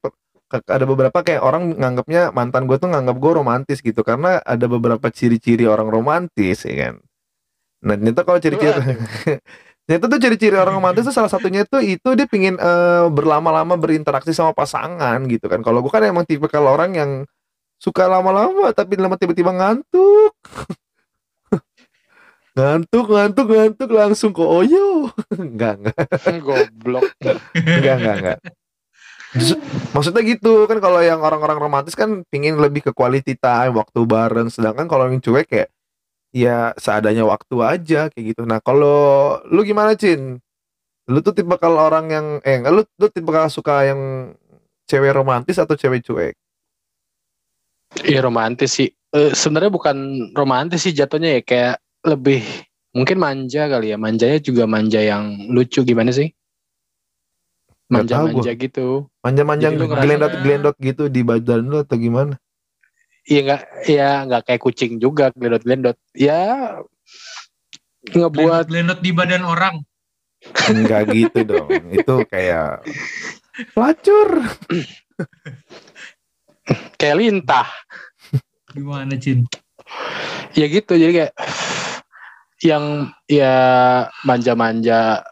S2: ada beberapa kayak orang nganggapnya mantan gue tuh nganggap gue romantis gitu karena ada beberapa ciri-ciri orang romantis ya kan nah ternyata kalau ciri-ciri (laughs) ternyata tuh ciri-ciri orang (laughs) romantis tuh salah satunya tuh itu dia pingin eh, berlama-lama berinteraksi sama pasangan gitu kan. Kalau gue kan emang tipe kalau orang yang suka lama-lama tapi lama tiba-tiba ngantuk. (laughs) Ngantuk ngantuk ngantuk langsung ke oyo. (laughs) Enggak enggak
S1: Goblok.
S2: enggak enggak enggak maksudnya gitu kan kalau yang orang-orang romantis kan pingin lebih ke quality time waktu bareng. Sedangkan kalau yang cuek kayak ya seadanya waktu aja kayak gitu nah kalau lu gimana Cin lu tuh tipe kalau orang yang eh lu lu tipe kalau suka yang cewek romantis atau cewek cuek
S1: Iya romantis sih. Eh, Sebenarnya bukan romantis sih jatuhnya ya kayak lebih mungkin manja kali ya. Manjanya juga manja yang lucu gimana sih? Manja-manja gitu.
S2: manja-manja
S1: Jadi lu ngerasa-
S2: gelendot gelendot gitu di badan lu atau gimana
S1: Iya nggak ya nggak kayak kucing juga gelendot-gelendot. Ya ngebuat
S5: Lenot di badan orang.
S2: enggak gitu dong itu kayak pelacur
S1: kayak lintah.
S5: Gimana Cin?
S1: Ya gitu jadi kayak yang ya manja-manja.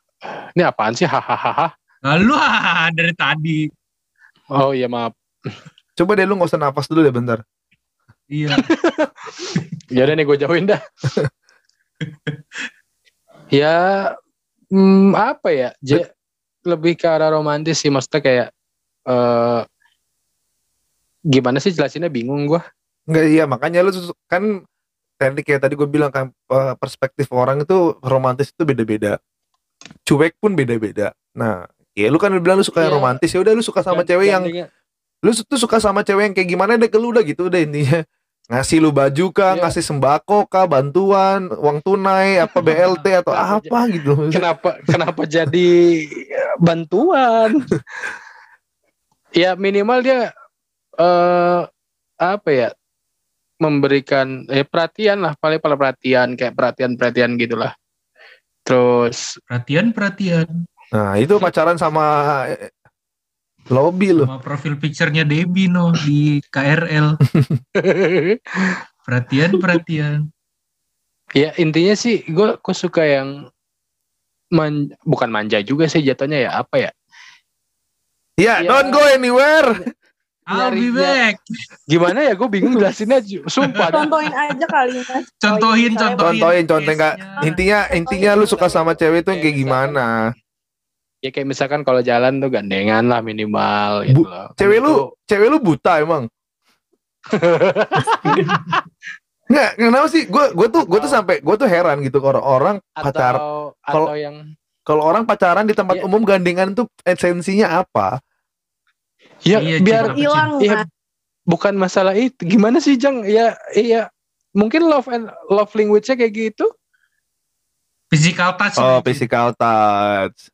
S1: Ini apaan sih? Hahaha.
S5: Lalu ah, (laughs) dari tadi.
S1: Oh iya maaf.
S2: coba deh lu nggak usah nafas dulu deh bentar
S5: Iya. (laughs)
S1: Ya udah nih gue jauhin dah. (laughs) ya hmm, apa ya? J- lebih ke arah romantis sih maksudnya kayak eh gimana sih jelasinnya bingung gua.
S2: Enggak iya makanya lu kan tadi kayak tadi gue bilang kan eh, perspektif orang itu romantis itu beda-beda. Cuek pun beda-beda. Nah, ya lu kan udah bilang lu suka yang
S1: Iya.
S2: romantis ya udah lu suka sama cewek yang lu tuh suka sama cewek yang kayak gimana deh ke lu udah gitu udah intinya ngasih lu baju kah,
S1: Iya.
S2: ngasih sembako kah, bantuan, uang tunai, apa (laughs) BLT atau
S1: Kenapa
S2: apa gitu.
S1: kenapa kenapa jadi bantuan? (laughs) ya minimal dia eh apa ya? memberikan eh perhatian lah paling paling perhatian kayak perhatian perhatian gitulah terus
S5: Perhatian, perhatian.
S2: Nah, itu pacaran sama lobby lu.
S5: Sama profil picture-nya Debbie no di KRL. (laughs) Perhatian, perhatian.
S1: ya intinya sih gue gue suka yang man, bukan manja juga sih jatuhnya ya apa ya
S2: Ya,
S1: Ya.
S2: don't go anywhere.
S5: I'll be back.
S1: gimana ya gue bingung (laughs) jelasinnya sumpah.
S4: Contohin aja kali mas.
S5: Contohin, contohin.
S2: Contohin, contohin. Intinya intinya lu suka sama cewek itu yang kayak gimana?
S1: Ya kayak misalkan kalau jalan tuh gandengan lah minimal gitu
S2: Bu-
S1: loh.
S2: Cewek
S1: Itu-
S2: lu, cewek lu buta emang. (laughs) Nggak, kenapa sih? Gue gue tuh gue tuh sampai gue tuh heran gitu kalau orang pacar
S1: atau
S2: kalau-
S1: atau yang
S2: kalau orang pacaran di tempat
S1: Iya.
S2: umum gandengan tuh esensinya apa?
S1: ya
S5: Iya,
S1: biar
S4: hilang mas.
S1: bukan masalah itu gimana sih Jang ya iya mungkin love and love language-nya kayak gitu
S5: Physical touch.
S2: Oh, physical touch.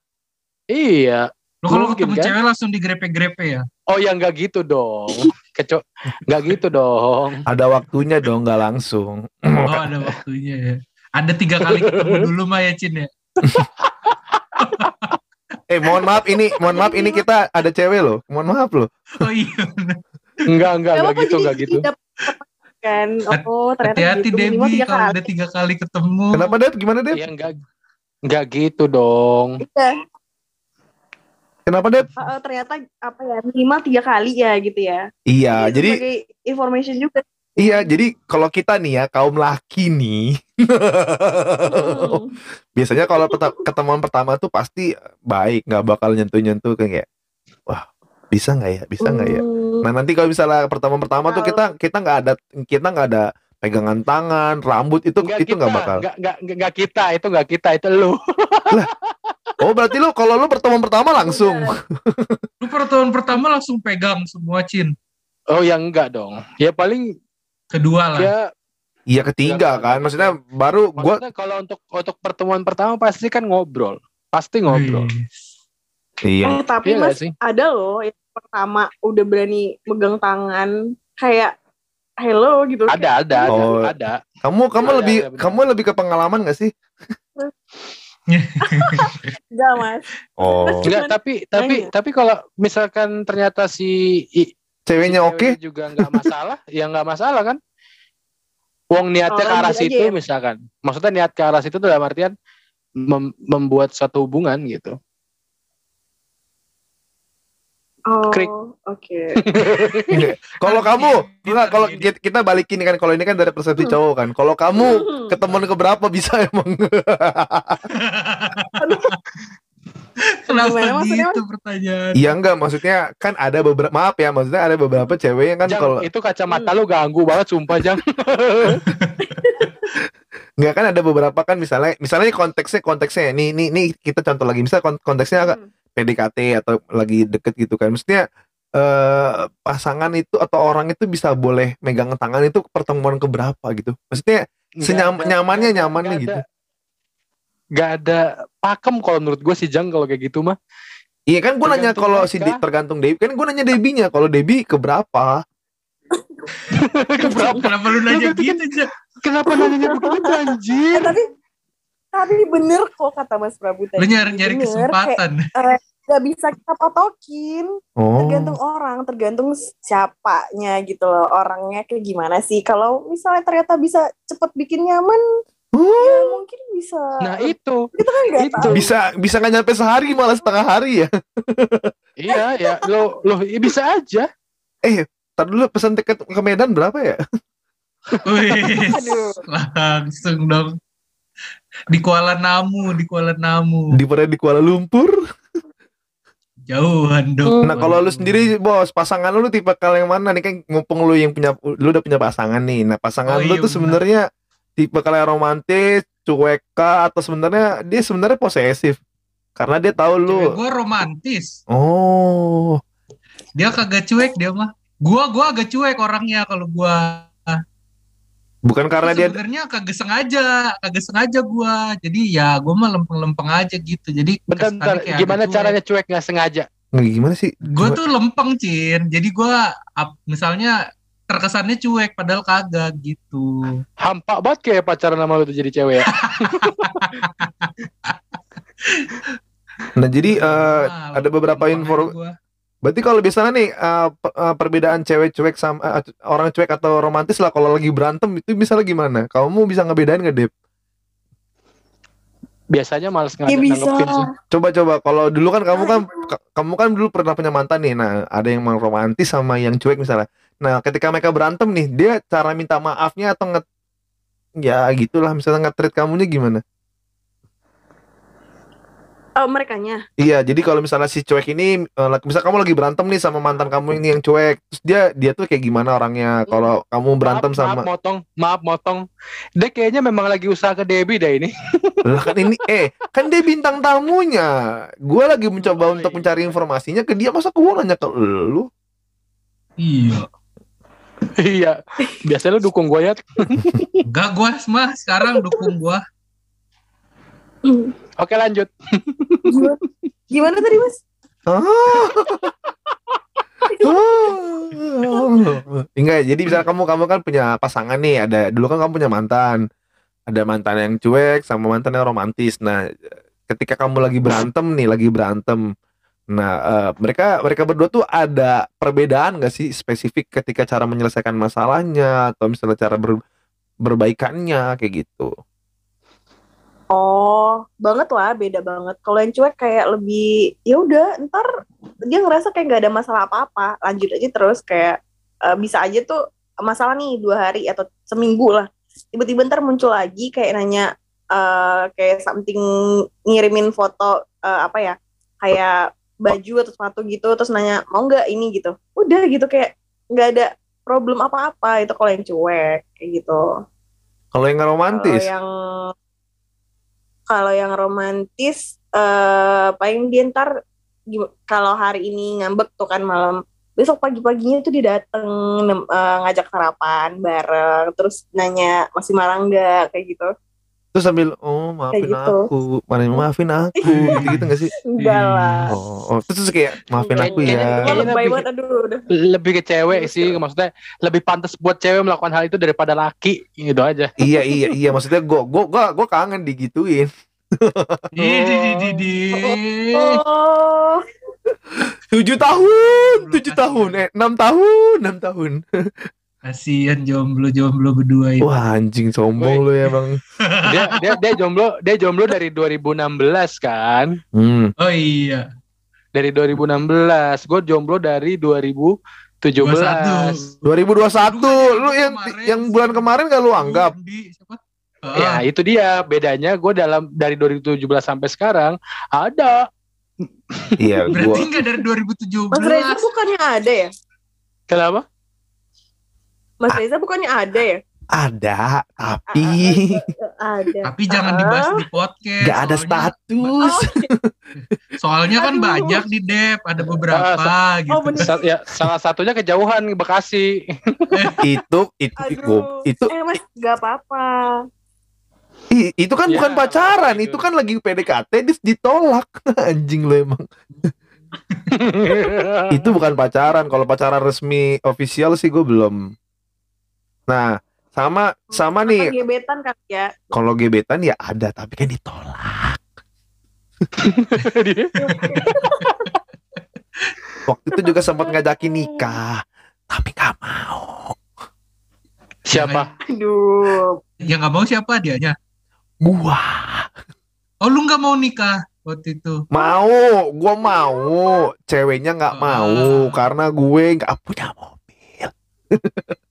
S1: Iya
S5: Lu kalau ketemu
S1: kan?
S5: cewek langsung digrepe-grepe ya.
S1: oh ya nggak gitu dong keco nggak gitu dong
S2: Ada waktunya dong, nggak langsung.
S5: Oh, ada waktunya ya. Ada tiga kali ketemu dulu mah ya, Cin ya. (laughs)
S2: Eh, mohon maaf ini, mohon maaf ini kita ada cewek loh. Mohon maaf loh.
S5: Oh iya. bener.
S1: nggak nggak
S4: Gak
S1: nggak
S4: apa-apa,
S1: gitu
S4: jadi
S1: nggak gitu
S4: tidak kan. Oh ternyata
S5: Hati-hati
S4: gitu.
S5: Debbie
S4: tiga
S5: kalau
S4: kali.
S5: udah tiga kali ketemu.
S2: Kenapa Dep? Gimana Dep?
S1: ya nggak nggak gitu dong
S4: Iya.
S2: Kenapa Dep?
S4: Uh, ternyata apa ya minimal tiga kali ya gitu ya.
S2: Iya, jadi
S4: sebagai information juga.
S2: iya, jadi kalau kita nih ya kaum laki nih,
S4: Hmm. (laughs)
S2: biasanya kalau ketemuan pertama tuh pasti baik, nggak bakal nyentuh-nyentuh kayak, wah bisa nggak ya, bisa nggak ya.
S4: Hmm.
S2: Nah nanti kalau misalnya pertemuan pertama tuh kita kita nggak ada kita nggak ada pegangan tangan, rambut itu
S1: nggak
S2: itu nggak bakal.
S1: nggak nggak nggak kita itu nggak kita itu lu (laughs)
S2: Oh berarti lu kalau lu pertemuan pertama langsung. (laughs)
S5: Lu pertemuan pertama langsung pegang semua, Cin.
S1: oh ya enggak dong ya paling
S5: Kedua lah.
S1: ya
S2: Iya ketiga
S1: Iya,
S2: kan, maksudnya baru gua
S1: Maksudnya kalau untuk untuk pertemuan pertama pasti kan ngobrol, pasti ngobrol.
S2: Iya.
S4: Eh tapi
S1: Iya
S4: mas
S1: sih?
S4: ada loh yang pertama udah berani megang tangan kayak hello gitu.
S1: Ada ada ada
S2: Oh.
S1: ada.
S2: Kamu kamu
S1: Ada,
S2: lebih
S1: ada,
S2: kamu lebih ke pengalaman gak sih? (laughs) (laughs)
S4: Enggak mas.
S2: Oh.
S1: Enggak, tapi tapi
S4: Nanya.
S1: tapi kalau misalkan ternyata si i-
S2: Ceweknya
S1: si
S2: oke?
S1: ceweknya juga nggak masalah, ya nggak masalah kan? Wong niatnya
S4: Oh,
S1: ke arah situ
S4: ya.
S1: misalkan. Maksudnya niat ke arah situ tuh dalam artian mem- membuat suatu hubungan gitu.
S4: Oh
S1: Krik.
S4: oke. (laughs)
S2: Kalau
S5: Ntar
S2: kamu
S5: di- di-
S2: enggak kalau
S5: di-
S2: kita, balikin kan kalau ini kan dari persepsi
S4: Hmm.
S2: cowok kan. Kalau kamu
S4: Hmm.
S2: ketemuan ke berapa bisa (laughs) emang?
S5: Kenapa
S4: Gimana maksudnya,
S5: gitu pertanyaan?
S2: Iya enggak maksudnya kan ada beberapa maaf ya maksudnya ada beberapa cewek yang kan kalau
S1: itu kacamata lu ganggu banget sumpah Jang. (laughs)
S2: enggak kan ada beberapa kan misalnya misalnya konteksnya konteksnya nih nih nih kita contoh lagi misalnya kon- konteksnya agak
S4: Hmm.
S2: PDKT atau lagi deket gitu kan maksudnya eh pasangan itu atau orang itu bisa boleh megang tangan itu pertemuan ke berapa gitu maksudnya Senyam- nyamannya-
S1: ada-
S2: nyamannya
S1: nggak
S2: gitu.
S1: ada- Nggak ada pakem kalau menurut gue sih Jang kalau kayak gitu mah.
S2: iya kan gue nanya kalau si. De- tergantung Debbie kan gue nanya Debbie-nya kalau Debbie ke berapa
S1: Keberapa? (laughs)
S5: Kenapa lu nanya
S1: Ya,
S5: gitu, Cin?
S1: Kenapa nanya begitu anjir?
S4: Eh, tapi tapi bener kok kata Mas Prabu tadi.
S5: Lu nyari-nyari
S4: Bener,
S5: kesempatan.
S4: Kayak gak bisa kita patokin.
S2: oh
S4: Tergantung orang, tergantung siapanya gitu loh. Orangnya kayak gimana sih. Kalau misalnya ternyata bisa cepet bikin nyaman, ya mungkin bisa.
S1: Nah itu,
S4: kita kan nggak
S1: itu.
S4: tahu.
S2: bisa bisa nggak nyampe sehari malah setengah hari ya (laughs)
S1: iya ya, lo lo ya bisa aja.
S2: Tadi dulu pesan tiket ke Medan berapa ya
S5: Wih,
S4: Aduh.
S5: langsung dong. Di Kuala Namu, di Kuala Namu.
S2: Di di Kuala Lumpur.
S5: Jauhan dong.
S2: Nah, kalau lu sendiri, Bos, pasangan lu, tipe kal yang mana nih kan ngumpung lu yang punya lu udah punya pasangan nih. Nah, pasangan
S5: Oh,
S2: lu
S5: iya,
S2: tuh
S5: benar.
S2: sebenarnya tipe kal yang romantis, cuek kah, atau sebenarnya dia sebenarnya posesif? Karena dia tahu lu.
S5: Cewek gue romantis.
S2: Oh.
S5: Dia kagak cuek dia mah. Gua gua agak cuek orangnya kalau gua
S2: Bukan karena dia
S5: sebenarnya kagak sengaja, kagak sengaja gua. Jadi ya gua mah lempeng-lempeng aja gitu. Jadi
S1: Bentar, bentar. Gimana caranya cuek nggak sengaja?
S2: Nggak, gimana sih?
S5: Gue tuh lempeng, Cin. Jadi gua ap- misalnya terkesannya cuek padahal kagak gitu.
S1: Hampa banget kayak pacaran sama lu tuh jadi cewek ya. (laughs)
S2: Nah, jadi eh,
S5: Nah,
S2: ada beberapa info-
S5: gua.
S2: Berarti kalau biasanya nih eh, eh, perbedaan cewek-cewek sama eh, orang cuek atau romantis lah kalau lagi berantem itu misalnya gimana? Kamu bisa ngebedain nggak, Dep?
S1: Biasanya males
S4: Ya
S1: ngajak
S4: bisa.
S1: nanggepin sih.
S2: Coba-coba kalau dulu kan kamu kan ka- kamu kan dulu pernah punya mantan nih. Nah, ada yang emang romantis sama yang cuek misalnya. Nah, ketika mereka berantem nih, dia cara minta maafnya atau nge ya gitulah misalnya nge-treat kamunya gimana?
S4: Oh, merekanya.
S2: Iya, jadi kalau misalnya si cuek ini, eh, lagi- misal kamu lagi berantem nih sama mantan kamu ini yang cuek, terus dia dia tuh kayak gimana orangnya? Kalau kamu berantem
S1: maaf,
S2: sama,
S1: maaf motong, maaf motong. Dia kayaknya memang lagi usaha ke Debbie dah ini. (laughs)
S2: lah kan ini, eh, kan dia bintang tamunya. Gue lagi mencoba
S1: Oh,
S2: untuk
S1: iya.
S2: mencari informasinya ke dia, masa gue nanya ke lu?
S5: Iya.
S1: iya. Biasanya lu dukung gue ya.
S5: Enggak gua mah sekarang dukung gua.
S1: Oke lanjut.
S4: Gimana, gimana tadi, Mas?
S2: Ah. (laughs) Enggak, jadi misalnya kamu kamu kan punya pasangan nih, ada dulu kan kamu punya mantan. Ada mantan yang cuek sama mantan yang romantis. Nah, ketika kamu lagi berantem nih, lagi berantem. Nah, eh, mereka mereka berdua tuh ada perbedaan gak sih spesifik ketika cara menyelesaikan masalahnya atau misalnya cara ber- berbaikannya kayak gitu.
S4: Oh, banget lah, beda banget. Kalau yang cuek kayak lebih, ya udah, ntar dia ngerasa kayak nggak ada masalah apa-apa, lanjut aja terus kayak eh, bisa aja tuh masalah nih dua hari atau seminggu lah. Tiba-tiba ntar muncul lagi kayak nanya eh, kayak something ngirimin foto eh, apa ya, kayak baju atau sepatu gitu, terus nanya mau nggak ini gitu. Udah gitu kayak nggak ada problem apa-apa itu kalau yang cuek kayak gitu.
S2: Kalau yang romantis,
S4: Kalau yang kalau yang romantis eh paling dia ntar kalau hari ini ngambek tuh kan malam besok pagi-paginya tuh dia dateng eh, ngajak sarapan bareng terus nanya masih marah nggak kayak gitu
S2: terus sambil oh maafin
S4: gitu.
S2: aku, mana maafin aku, (laughs) gitu gitu nggak sih?
S4: enggak lah
S2: Oh, oh, terus kayak maafin aku
S1: Kayaknya-
S2: ya.
S1: Kayaknya
S4: lebay
S1: lebih-
S4: banget aduh udah
S1: Lebih ke cewek sih. Maksudnya lebih pantas buat cewek melakukan hal itu daripada laki. Gitu aja.
S2: iya iya iya maksudnya gua gua gua gua kangen digituin.
S5: Di (laughs) di di di. di.
S4: oh
S2: Tujuh tahun, tujuh tahun, eh enam tahun, enam tahun. (laughs)
S5: Kasihan jomblo-jomblo berdua itu.
S2: Wah anjing sombong lu ya bang. (laughs)
S1: Dia dia dia jomblo, dia jomblo dari 2016 kan.
S2: Hmm.
S5: Oh iya.
S1: Dari 2016. Gue jomblo dari 2017.
S5: 21.
S2: 2021, lu yang yang bulan kemarin gak lu anggap?
S5: Di, siapa?
S1: Ya
S5: Ah,
S1: itu dia bedanya gue dalam dari 2017 sampai sekarang ada
S2: Iya, (laughs)
S5: berarti
S2: gua
S5: enggak dari 2017.
S4: Mas Reza bukannya ada ya
S1: kenapa?
S4: Mas Reza bukannya ada ya
S2: ada, tapi (laughs)
S4: ada
S5: Tapi jangan dibahas di podcast.
S2: gak ada
S5: soalnya-
S2: status.
S4: oh, (laughs)
S5: Soalnya kan
S4: Aduh.
S5: banyak di Dep, ada beberapa gitu.
S4: oh bener
S1: Sa- ya, salah satunya kejauhan Bekasi. (laughs)
S2: itu itu
S4: Aduh,
S2: itu
S4: eh mas gak apa-apa.
S2: i- itu kan
S1: Ya,
S2: bukan pacaran,
S1: itu.
S2: itu kan lagi PDKT dis ditolak. Anjing lu emang. itu bukan pacaran. Kalau pacaran resmi official sih gue belum. Nah, sama sama
S4: Kan
S2: nih
S4: gebetan kan ya.
S2: kalau gebetan ya ada tapi kan ditolak. (laughs) Waktu itu juga sempat ngajakin nikah, tapi nggak mau.
S1: Siapa?
S4: Aduh.
S5: Yang nggak mau siapa dianya?
S2: Gua
S5: Oh lu nggak mau nikah waktu itu?
S2: mau, gua mau. Ceweknya nggak
S5: Ah.
S2: mau karena gue nggak punya mobil. (laughs)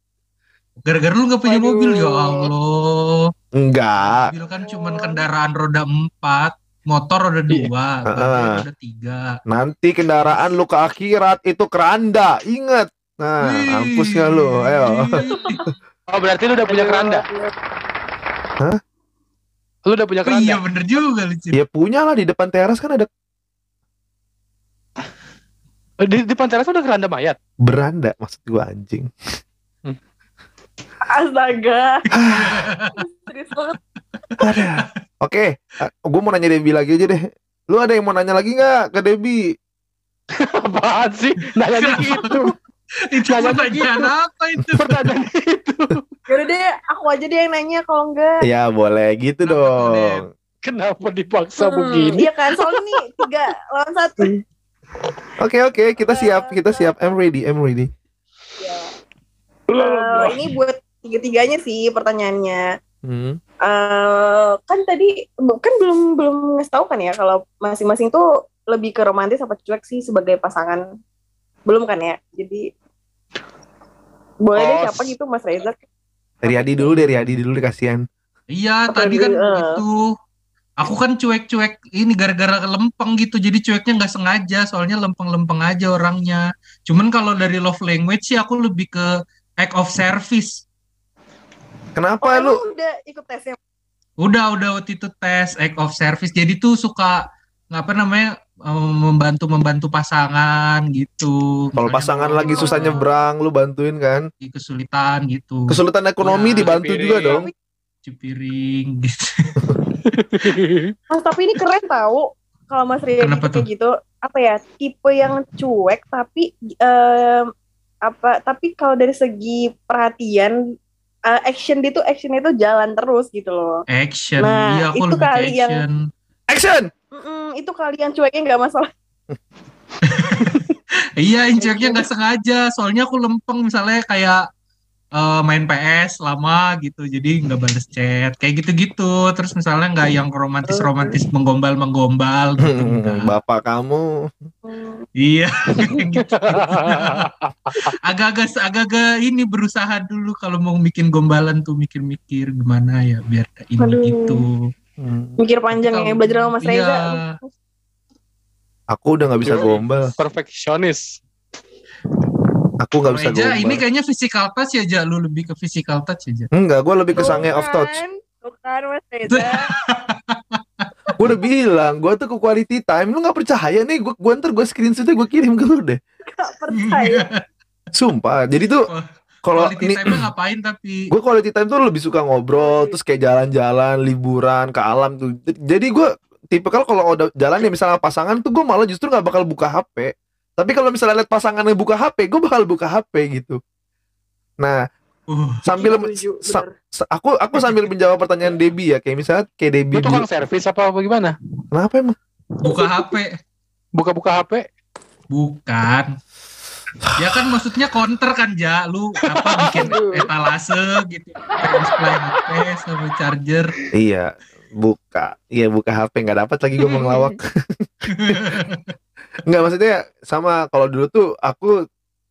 S5: Gara-gara lu nggak punya
S4: Waduh.
S5: mobil ya Allah.
S2: Enggak.
S5: Mobil kan cuman kendaraan roda empat, motor roda
S1: Iya.
S5: dua,
S2: Heeh.
S5: roda tiga.
S2: Nanti kendaraan lu ke akhirat itu keranda. Ingat. Nah, hampus nggak lu? Ayo. (laughs)
S1: Oh berarti lu udah punya keranda? Lu udah punya
S5: Oh iya
S1: keranda?
S5: bener juga lu Cip.
S2: Ya punya lah di depan teras kan ada
S1: Di, di Panteras udah keranda mayat?
S2: beranda maksud gua anjing. (laughs)
S4: Astaga. Serius banget.
S2: Ada. Oke, eh, gua mau nanya Debbie lagi aja deh. Lu ada yang mau nanya lagi nggak ke Debbie? (laughs)
S1: Apaan sih? Nanya gitu.
S5: Itu
S1: Nanya
S5: pertanyaan
S1: gitu.
S5: apa itu?
S1: Pertanyaan itu.
S4: Yaudah deh, aku aja deh yang nanya kalau enggak.
S2: Ya boleh gitu
S5: Kenapa
S2: dong.
S1: Kenapa dipaksa
S4: Hmm,
S1: begini?
S4: Iya kan, soalnya nih tiga lawan satu.
S2: Oke oke, kita siap, kita siap. I'm ready, I'm ready.
S4: Eh, ini buat tiga-tiganya sih pertanyaannya.
S2: Hmm.
S4: eh kan tadi kan belum belum ngasih tahu kan ya kalau masing-masing tuh lebih ke romantis apa cuek sih sebagai pasangan belum kan ya jadi boleh deh
S1: Oh,
S4: siapa gitu Mas Reza
S2: Dari Adi dulu, dari Adi dulu deh kasihan.
S5: Iya
S4: Apa
S5: tadi
S4: dia,
S5: kan
S4: eh.
S5: itu. Aku kan cuek-cuek ini gara-gara lempeng gitu. Jadi cueknya nggak sengaja. Soalnya lempeng-lempeng aja orangnya. Cuman kalau dari love language sih aku lebih ke act of service.
S2: Kenapa
S4: oh,
S2: lu?
S4: udah ikut tesnya
S5: Udah udah waktu itu tes act of service. Jadi tuh suka nggak apa namanya membantu membantu pasangan gitu.
S2: Kalau pasangan lagi susah nyebrang, lu bantuin kan?
S5: kesulitan gitu.
S2: Kesulitan ekonomi
S5: Ya,
S2: dibantu
S1: piring.
S2: juga dong.
S5: Cuci piring gitu. (laughs)
S4: Mas tapi ini keren tahu kalau Mas
S5: Kenapa
S4: kayak gitu apa ya tipe yang cuek tapi em, apa tapi kalau dari segi perhatian eh, action dia tuh actionnya tuh jalan terus gitu loh
S5: Action.
S4: Nah,
S5: iya aku
S4: itu
S5: lebih ke
S4: kali yang-
S5: action.
S2: Action!
S4: Mm-mm, itu kalian cueknya nggak masalah (laughs)
S5: Iya, injeknya nggak sengaja. Soalnya aku lempeng misalnya kayak eh, main PS lama gitu, jadi nggak bales chat, kayak gitu-gitu. Terus misalnya nggak yang romantis-romantis menggombal-menggombal gitu. nggak.
S2: Bapak kamu.
S4: Hmm.
S5: Iya, (laughs) gitu. Agak-agak agak-agak ini berusaha dulu kalau mau bikin gombalan tuh mikir-mikir gimana ya biar ini
S4: Aduh.
S5: gitu.
S4: mikir panjang ya
S5: Kalau-
S4: belajar sama Mas Reza
S5: Iya.
S2: Aku udah nggak bisa gombal.
S1: Perfeksionis.
S2: Aku nggak bisa gombal.
S5: ini kayaknya physical touch ya, Ja. Lu lebih ke physical touch aja.
S2: Enggak, gue lebih ke sange off touch.
S4: kan, tuh kan Mas Reza (laughs)
S2: Gue udah bilang, gue tuh ke quality time. Lu nggak percaya nih? Gue gua ntar gue screenshotnya gue kirim ke lu deh.
S4: gak percaya (laughs)
S2: Sumpah. Jadi tuh
S5: Wah,
S2: kalau
S5: Quality
S2: nih,
S5: time ngapain tapi
S2: gue quality time tuh lebih suka ngobrol, terus kayak jalan-jalan, liburan ke alam tuh. Jadi gue tipe kalau kalau udah jalan ya misalnya pasangan tuh gue malah justru nggak bakal buka HP. Tapi kalau misalnya lihat pasangannya buka HP, gue bakal buka HP gitu. Nah,
S5: uh,
S2: sambil
S4: Setuju,
S2: sa- aku aku sambil menjawab pertanyaan Debbie ya, kayak misalnya kayak Debbie
S1: Lu tukang servis apa apa gimana?
S2: Kenapa emang?
S5: buka HP
S1: Buka-buka HP?
S5: bukan ya kan maksudnya counter kan ja lu apa bikin etalase gitu display HP sama charger
S2: Iya, buka. Iya, buka HP nggak dapat lagi gue mau ngelawak. (laughs) Nggak maksudnya sama kalau dulu tuh aku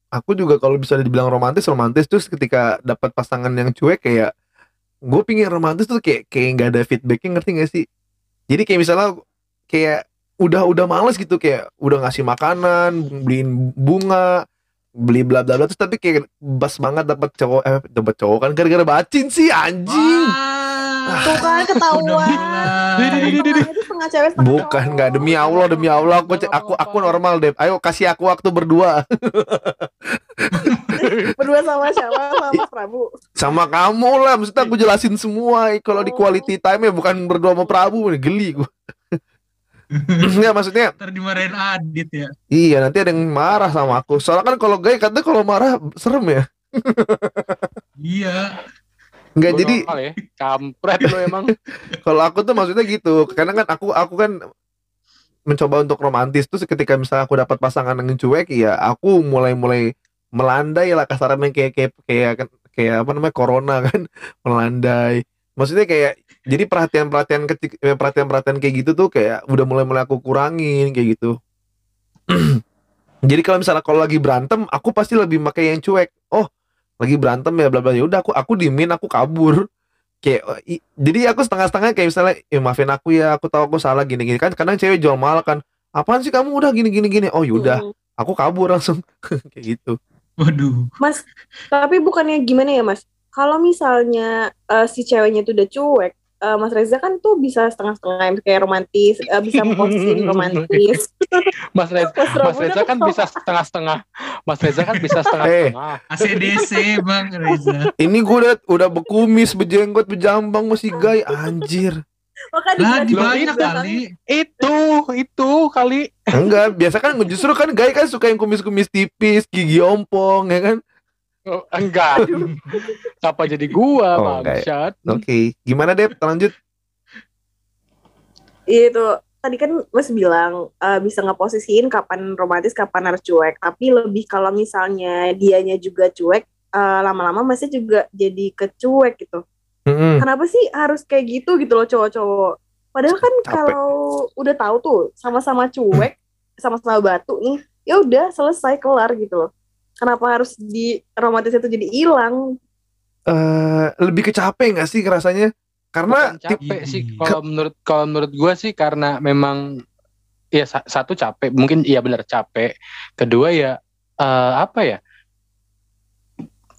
S2: aku juga kalau bisa dibilang romantis romantis terus ketika dapat pasangan yang cuek kayak gue pingin romantis tuh kayak kayak nggak ada feedbacknya ngerti gak sih? Jadi kayak misalnya kayak udah udah males gitu kayak udah ngasih makanan, beliin bunga, beli bla bla bla terus tapi kayak bas banget dapat cowok eh dapat cowok kan gara-gara bacin sih anjing.
S4: Tuh kan
S5: udah
S4: ketahuan setengah
S2: Bukan,
S4: cowok.
S2: nggak demi Allah, demi Allah aku aku aku normal deh. Ayo kasih aku waktu berdua (laughs)
S4: berdua sama siapa sama Mas Prabu
S2: sama kamu lah. Maksudnya aku jelasin semua. Kalau di quality time ya bukan berdua sama Prabu, geli gua. (laughs) Enggak maksudnya
S5: ntar dimarahin Adit ya
S2: iya nanti ada yang marah sama aku. Soalnya kan kalau gay katanya kalau marah serem ya.
S5: iya
S2: Enggak
S1: Lu
S2: jadi
S1: ya. Kampret lu (laughs) emang.
S2: kalau aku tuh maksudnya gitu. Karena kan aku aku kan mencoba untuk romantis terus ketika misalnya aku dapat pasangan yang cuek ya aku mulai-mulai melandai lah kasarannya kayak kayak kayak kayak apa namanya corona (laughs) kan melandai maksudnya kayak jadi perhatian-perhatian kecil perhatian-perhatian kayak gitu tuh kayak udah mulai-mulai aku kurangin kayak gitu (clears throat) jadi kalau misalnya kalau lagi berantem aku pasti lebih pakai yang cuek oh lagi berantem ya bla bla. Ya udah aku aku diemin aku kabur. Kayak i- jadi aku setengah-setengah kayak misalnya ya maafin aku ya aku tahu aku salah gini gini kan kadang cewek jual mahal kan apaan sih kamu? Udah gini gini gini oh yaudah
S4: Mm.
S2: aku kabur langsung. (laughs) Kayak gitu.
S5: Waduh.
S4: Mas, tapi bukannya gimana ya Mas? Kalau misalnya eh, si ceweknya itu udah cuek, eh, Mas Reza kan tuh bisa setengah-setengah kayak romantis, eh, bisa posting (laughs) romantis.
S1: Mas Reza,
S4: Mas
S1: Reza kan bisa setengah-setengah. Mas Reza kan bisa setengah-setengah.
S5: ACDC Bang Reza.
S2: ini gue udah udah bekumis bejenggot bejambang masih gay anjir
S4: Maka
S5: Lah
S4: dikasih
S5: di
S1: Loh,
S5: banyak
S4: di
S5: kali.
S1: Itu, itu kali.
S2: enggak biasa kan justru kan gay kan suka yang kumis-kumis tipis gigi ompong ya kan
S1: Oh, enggak. Apa jadi gua,
S2: Oh, enggak
S1: bangsat.
S2: oke gimana deh lanjut
S4: Itu tadi kan Mas bilang eh, bisa ngeposisiin kapan romantis, kapan harus cuek. Tapi lebih kalau misalnya dianya juga cuek, eh, lama-lama Masnya juga jadi kecuek gitu.
S2: Mm-mm.
S4: Kenapa sih harus kayak gitu gitu loh cowok-cowok? Padahal kan
S2: Capek.
S4: kalau udah tahu tuh sama-sama cuek, sama-sama batu nih, ya udah selesai kelar gitu loh. Kenapa harus di romantis itu jadi hilang?
S2: eh lebih kecapek nggak sih rasanya karena
S1: Bukan capek sih kalau menurut kalau menurut gua sih karena memang ya sa- satu capek mungkin iya benar capek kedua ya eh, apa ya?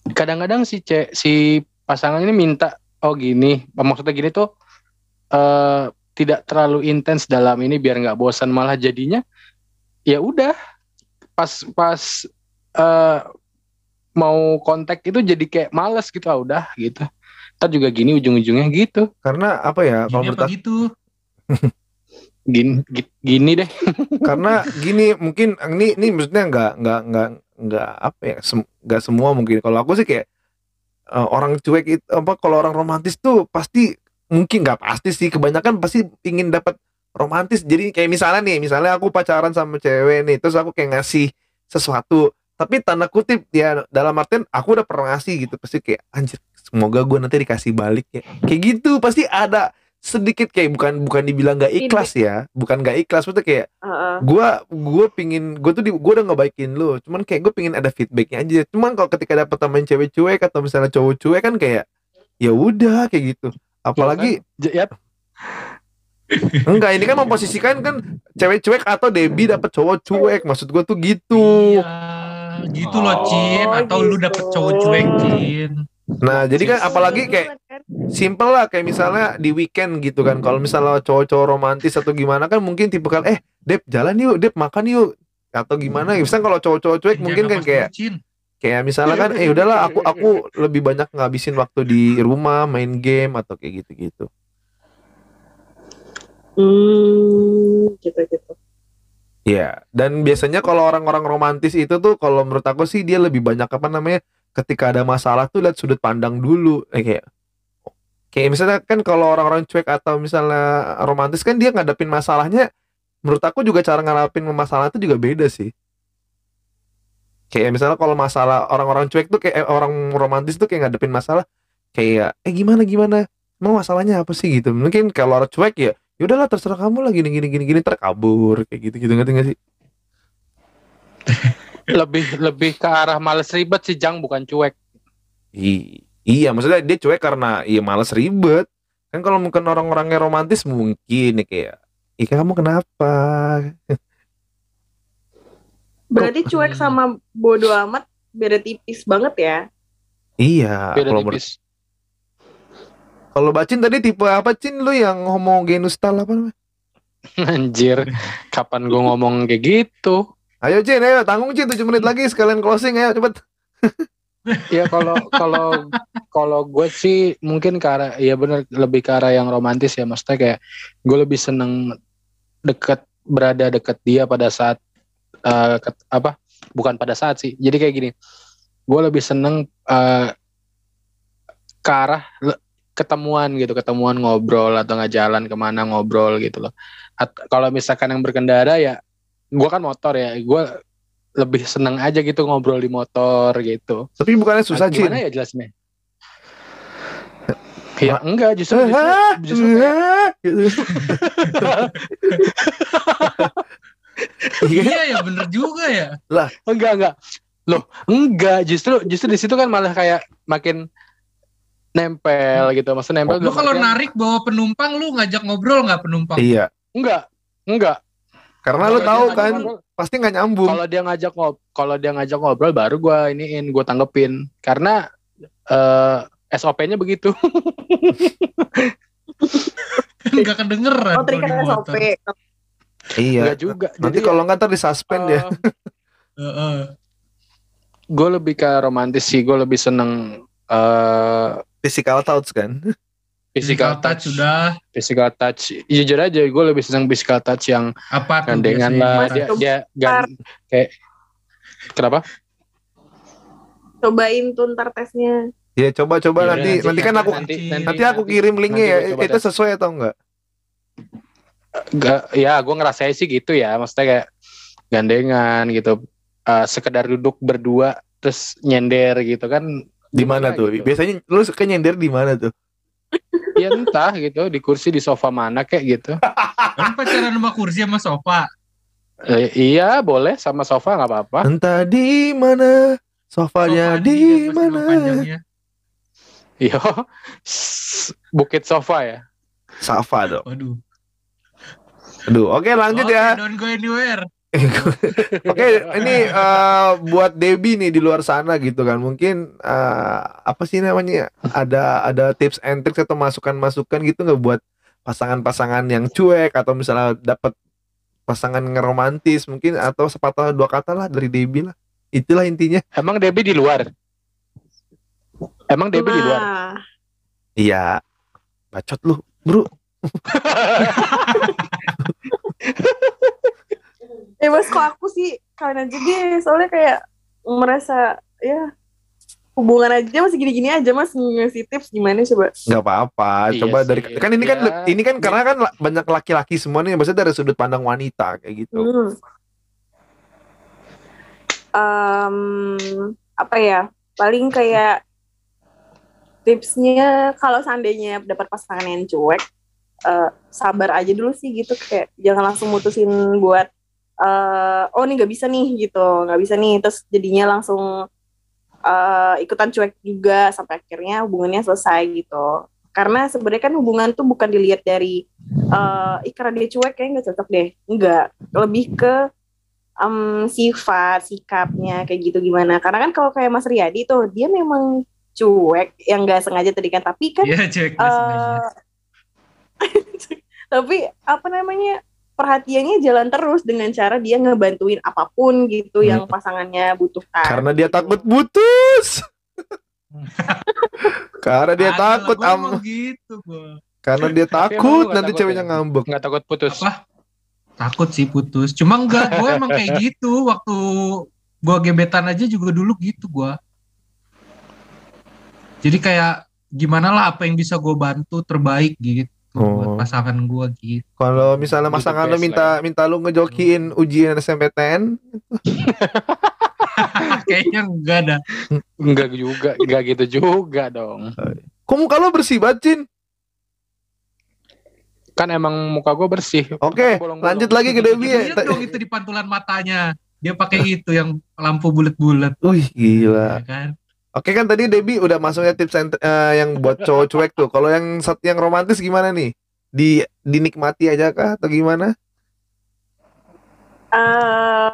S1: Kadang-kadang si ce, si pasangan ini minta oh gini maksudnya gini tuh eh tidak terlalu intens dalam ini biar nggak bosan malah jadinya ya udah. Pas pas eh mau kontak itu jadi kayak males gitu ah udah gitu. Ntar juga gini ujung-ujungnya gitu.
S2: Karena apa ya kalau
S5: Gini
S2: menurut
S5: gitu?
S1: gini gi- gini deh. (laughs)
S2: Karena gini mungkin ini ini maksudnya nggak nggak nggak nggak apa ya sem- nggak semua mungkin. Kalau aku sih kayak eh, orang cuek itu apa kalau orang romantis tuh pasti mungkin nggak pasti sih kebanyakan pasti ingin dapat romantis. Jadi kayak misalnya nih misalnya aku pacaran sama cewek nih terus aku kayak ngasih sesuatu tapi tanda kutip ya dalam artian aku udah pernah ngasih gitu pasti kayak anjir semoga gue nanti dikasih balik ya. Kayak gitu pasti ada sedikit kayak bukan bukan dibilang nggak ikhlas ya bukan nggak ikhlas maksudnya kayak
S4: Heeh.
S2: gua gua pingin gua tuh gua udah ngebaikin lu cuman kayak gue pingin ada feedbacknya aja. Cuman kalau ketika dapet temen cewek cuek atau misalnya cowok cuek kan kayak ya udah kayak gitu. Apalagi
S1: ya (laughs)
S2: enggak ini kan memposisikan kan cewek cuek atau Debbie dapet cowok cuek maksud gua tuh gitu.
S5: Iya, gitu loh Cin.
S4: Oh,
S5: Atau lu
S4: gitu.
S5: dapet cowok cuek Cin.
S2: nah jadi kan apalagi kayak simple lah kayak misalnya di weekend gitu kan kalau misalnya cowok-cowok romantis atau gimana kan mungkin tipe kan eh Dep jalan yuk Dep makan yuk atau gimana misalnya kalau cowok-cowok cuek mungkin kan kayak
S5: Cin.
S2: kayak misalnya kan eh udahlah aku aku lebih banyak ngabisin waktu di rumah main game atau kayak gitu-gitu
S4: Hmm, gitu-gitu.
S2: Ya dan biasanya kalau orang-orang romantis itu tuh kalau menurut aku sih dia lebih banyak apa namanya ketika ada masalah tuh lihat sudut pandang dulu. Eh, kayak kayak misalnya kan kalau orang-orang cuek atau misalnya romantis kan dia ngadepin masalahnya menurut aku juga cara ngadepin masalah itu juga beda sih. Kayak misalnya kalau masalah orang-orang cuek tuh kayak eh, orang romantis tuh kayak ngadepin masalah kayak eh gimana gimana? Emang masalahnya apa sih? gitu. Mungkin kalau orang cuek ya yaudahlah terserah kamu lah gini gini gini gini terkabur kayak gitu gitu ngerti gak sih (laughs)
S1: lebih lebih ke arah males ribet sih Jang bukan cuek
S2: I- iya maksudnya dia cuek karena iya males ribet kan kalau mungkin orang-orangnya romantis mungkin ya kayak Ih kamu kenapa? (laughs)
S4: Berarti cuek sama bodo amat beda tipis banget ya.
S2: Iya.
S1: beda
S2: Kalau menurut-
S1: tipis
S2: kalau Bacin tadi tipe apa Cin lu yang homogenus style apa namanya? (laughs)
S1: anjir kapan gue ngomong kayak gitu?
S2: Ayo Cin, ayo tanggung Cin 7 menit lagi sekalian closing ayo cepet. (laughs)
S1: ya kalau kalau kalau gue sih mungkin ke arah ya bener lebih ke arah yang romantis ya. Maksudnya kayak gue lebih seneng deket berada deket dia pada saat eh, ket- apa? Bukan pada saat sih. Jadi kayak gini gue lebih seneng eh, ke arah ketemuan gitu ketemuan ngobrol atau nggak jalan ke mana ngobrol gitu loh At- kalau misalkan yang berkendara ya gue kan motor ya gue lebih seneng aja gitu ngobrol di motor gitu
S2: Tapi bukannya susah Cin.
S1: Gimana ya jelasnya? Ya enggak justru justru,
S2: Hah?
S1: justru kayak-
S2: Hah? Gitu. Iya. (laughs)
S5: Iya ya bener juga ya.
S1: enggak enggak. Enggak, justru justru di situ kan malah kayak makin nempel gitu. Maksudnya nempel
S5: Lu kalau narik bawa penumpang lu ngajak ngobrol nggak penumpang?
S2: Iya.
S1: enggak. Enggak.
S2: Karena lu
S1: Kalau dia
S2: tahu kan
S1: ngobrol-
S2: pasti nggak nyambung.
S1: Kalau dia ngajak ngob kalau dia ngajak ngobrol baru gua iniin, gua tanggepin. Karena eh SOP-nya begitu. (laughs)
S5: Nggak kedengeran.
S4: Oh, trik
S5: kalau di motor.
S4: SOP.
S2: Iya.
S1: Enggak juga.
S2: Nanti
S1: Jadi
S2: kalau nggak ntar disuspend ya. (laughs)
S5: Heeh.
S1: gue lebih ke romantis sih, gue lebih seneng eh
S2: Physical touch kan.
S1: physical touch,
S5: sudah
S1: physical touch. Jujur aja, gue lebih seneng physical touch yang
S5: apa tuh
S1: gandengan lah. Dia, dia gan, kayak kenapa?
S4: Cobain tuh ntar tesnya.
S2: Ya coba coba
S1: Iya,
S2: nanti
S1: nanti-
S2: nanti kan aku
S1: nanti,
S2: nanti aku kirim linknya ya.
S1: nanti
S2: Itu sesuai atau enggak?
S1: Gak, ya gue ngerasain sih gitu ya. Maksudnya kayak gandengan gitu. Eh, sekedar duduk berdua terus nyender gitu kan.
S2: Di mana
S1: Gimana
S2: tuh?
S1: gitu.
S2: Biasanya lu suka nyender di mana tuh? (laughs)
S1: Ya entah gitu di kursi di sofa mana kayak gitu. (laughs)
S5: Kan pacaran sama kursi sama sofa.
S1: Eh, iya boleh sama sofa nggak apa-apa.
S2: Entah di mana sofanya
S5: Sofa
S2: di
S5: nama
S2: mana.
S5: panjangnya.
S1: Iya, bukit sofa ya.
S2: Safa dong.
S5: Waduh.
S2: Aduh, oke lanjut
S5: Oke,
S2: ya.
S5: Don't go anywhere.
S2: Oke, ini eh, buat Debbie nih di luar sana gitu kan. Mungkin eh, apa sih namanya? Ada ada tips and tricks atau masukan-masukan gitu nggak buat pasangan-pasangan yang cuek atau misalnya dapat pasangan ngeromantis mungkin atau sepatah dua kata lah dari Debbie lah. Itulah intinya.
S1: Emang Debbie di luar? Emang Debbie di luar?
S2: Iya. Bacot lu, Bro. (laughs)
S4: eh mas kok aku sih kalian aja deh soalnya kayak merasa ya hubungan aja masih gini-gini aja mas ngasih tips gimana coba
S2: nggak apa-apa
S1: Iya
S2: coba dari
S1: sih.
S2: kan ini kan
S1: Ya.
S2: ini kan karena kan banyak laki-laki semua nih maksudnya dari sudut pandang wanita kayak gitu
S4: Hmm. Em, apa ya paling kayak tipsnya kalau seandainya dapat pasangan yang cuek eh, sabar aja dulu sih gitu kayak jangan langsung mutusin buat eh, oh ini nggak bisa nih gitu. Nggak bisa nih. Terus jadinya langsung eh, ikutan cuek juga sampai akhirnya hubungannya selesai gitu. Karena sebenarnya kan hubungan tuh bukan dilihat dari eh ih karena dia cuek kayak nggak cocok deh. Enggak lebih ke em, sifat sikapnya kayak gitu gimana. Karena kan kalau kayak Mas Riyadi tuh dia memang cuek yang nggak sengaja tadi kan tapi kan
S5: nggak sengaja.
S4: eh (laughs) tapi apa namanya perhatiannya jalan terus dengan cara dia ngebantuin apa pun gitu
S2: Hmm.
S4: yang pasangannya butuhkan
S2: karena dia takut putus (laughs) karena dia
S5: Ada,
S2: takut am
S5: gitu gua.
S2: karena dia takut nanti
S1: takut
S2: ceweknya
S1: ya?
S2: ngambek
S1: Nggak takut putus?
S5: Apa? Takut sih putus. Cuma enggak, gue emang kayak (laughs) gitu waktu gua gebetan aja juga dulu gitu gua. Jadi kayak gimana lah apa yang bisa gue bantu terbaik gitu
S2: Oh.
S5: buat pasangan gua gitu.
S2: kalau misalnya pasangan lu minta minta lu ngejokiin ujian SMPTN (laughs)
S5: Kayaknya enggak ada.
S1: Enggak juga, enggak gitu juga dong.
S2: kok muka lu bersih banget Cin
S1: Kan emang muka gue bersih.
S2: oke
S1: Bolong-bolong.
S2: lanjut lagi ke Debbie ya
S5: Lihat dong itu di pantulan matanya. Dia pakai itu yang lampu bulat-bulat.
S2: Wih gila
S5: ya kan?
S2: Oke kan tadi Debbie udah masuknya tips and- eh, yang buat cowok cuek tuh. Kalau yang sat yang romantis gimana nih? Di dinikmati aja kah atau gimana?
S4: eh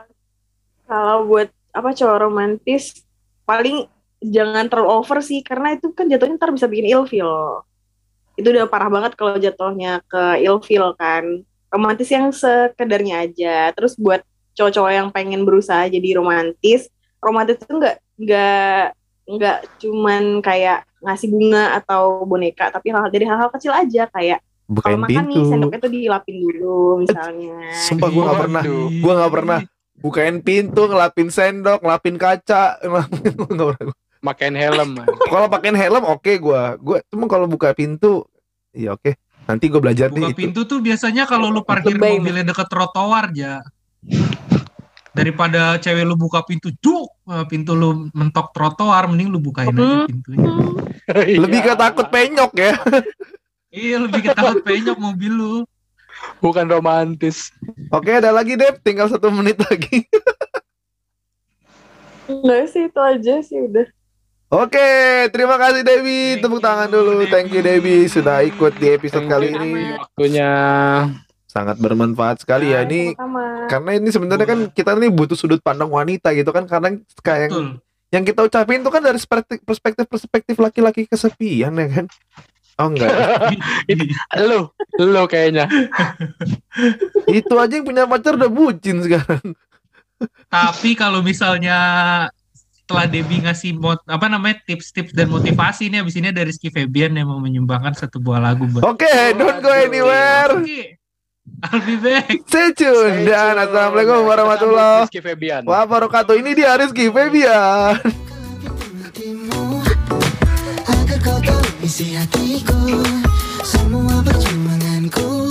S4: kalau buat apa cowok romantis paling jangan terlalu over sih karena itu kan jatuhnya ntar bisa bikin ilfeel itu udah parah banget kalau jatuhnya ke ilfeel kan romantis yang sekedarnya aja terus buat cowok-cowok yang pengen berusaha jadi romantis romantis itu nggak nggak nggak cuman kayak ngasih bunga atau boneka tapi hal dari hal-hal kecil aja kayak kalau makan nih
S2: pintu.
S4: sendoknya tuh dilapin dulu misalnya
S2: Sumpah gue nggak pernah. Gua nggak pernah. Bukain pintu, ngelapin sendok, ngelapin kaca, (laughs) ngelapin gua nggak pernah.
S1: Makain helm. (laughs)
S2: Kalau pakein helm oke gua. Gua cuma kalau buka pintu iya oke. Nanti gue belajar
S5: Buka
S2: nih itu.
S5: pintu tuh biasanya kalau lu parkir
S4: Lebay,
S5: mobilnya deket trotoar aja. Daripada cewek lu buka pintu, duk, eh, pintu lu mentok trotoar, mending lu bukain aja
S4: Hmm.
S5: pintunya. (laughs)
S2: Lebih ke takut penyok ya. (laughs)
S5: Iya, lebih ketakut penyok mobil lu.
S1: Bukan romantis.
S2: Oke ada lagi Dep, tinggal satu menit lagi. (laughs)
S4: Enggak sih itu aja sih udah.
S2: Oke, terima kasih Dewi. Tepuk tangan dulu. Thank you Dewi sudah ikut di episode
S1: Thank
S2: kali
S1: you,
S2: ini.
S1: Waktunya
S2: Sangat bermanfaat sekali ya ini.
S4: Sama-sama.
S2: Karena ini sebenarnya kan kita nih butuh sudut pandang wanita gitu kan. Karena kayak yang,
S5: Betul.
S2: yang kita ucapin itu kan dari perspektif perspektif laki-laki kesepian ya kan. Oh enggak. (laughs)
S1: lu, lu kayaknya.
S2: itu aja yang punya pacar udah bucin sekarang.
S5: Tapi kalau misalnya setelah Debbie ngasih mot apa namanya tips-tips dan motivasi ini abis ini ada Rizky Febian yang mau menyumbangkan satu buah lagu buat
S2: Oke, don't go anywhere.
S5: Oke. I'll be back.
S2: Stay tune dan assalamualaikum warahmatullahi wabarakatuh. Ini dia Rizky Febian.
S3: hatimu Agar kau tahu isi hatiku Semua perjuanganku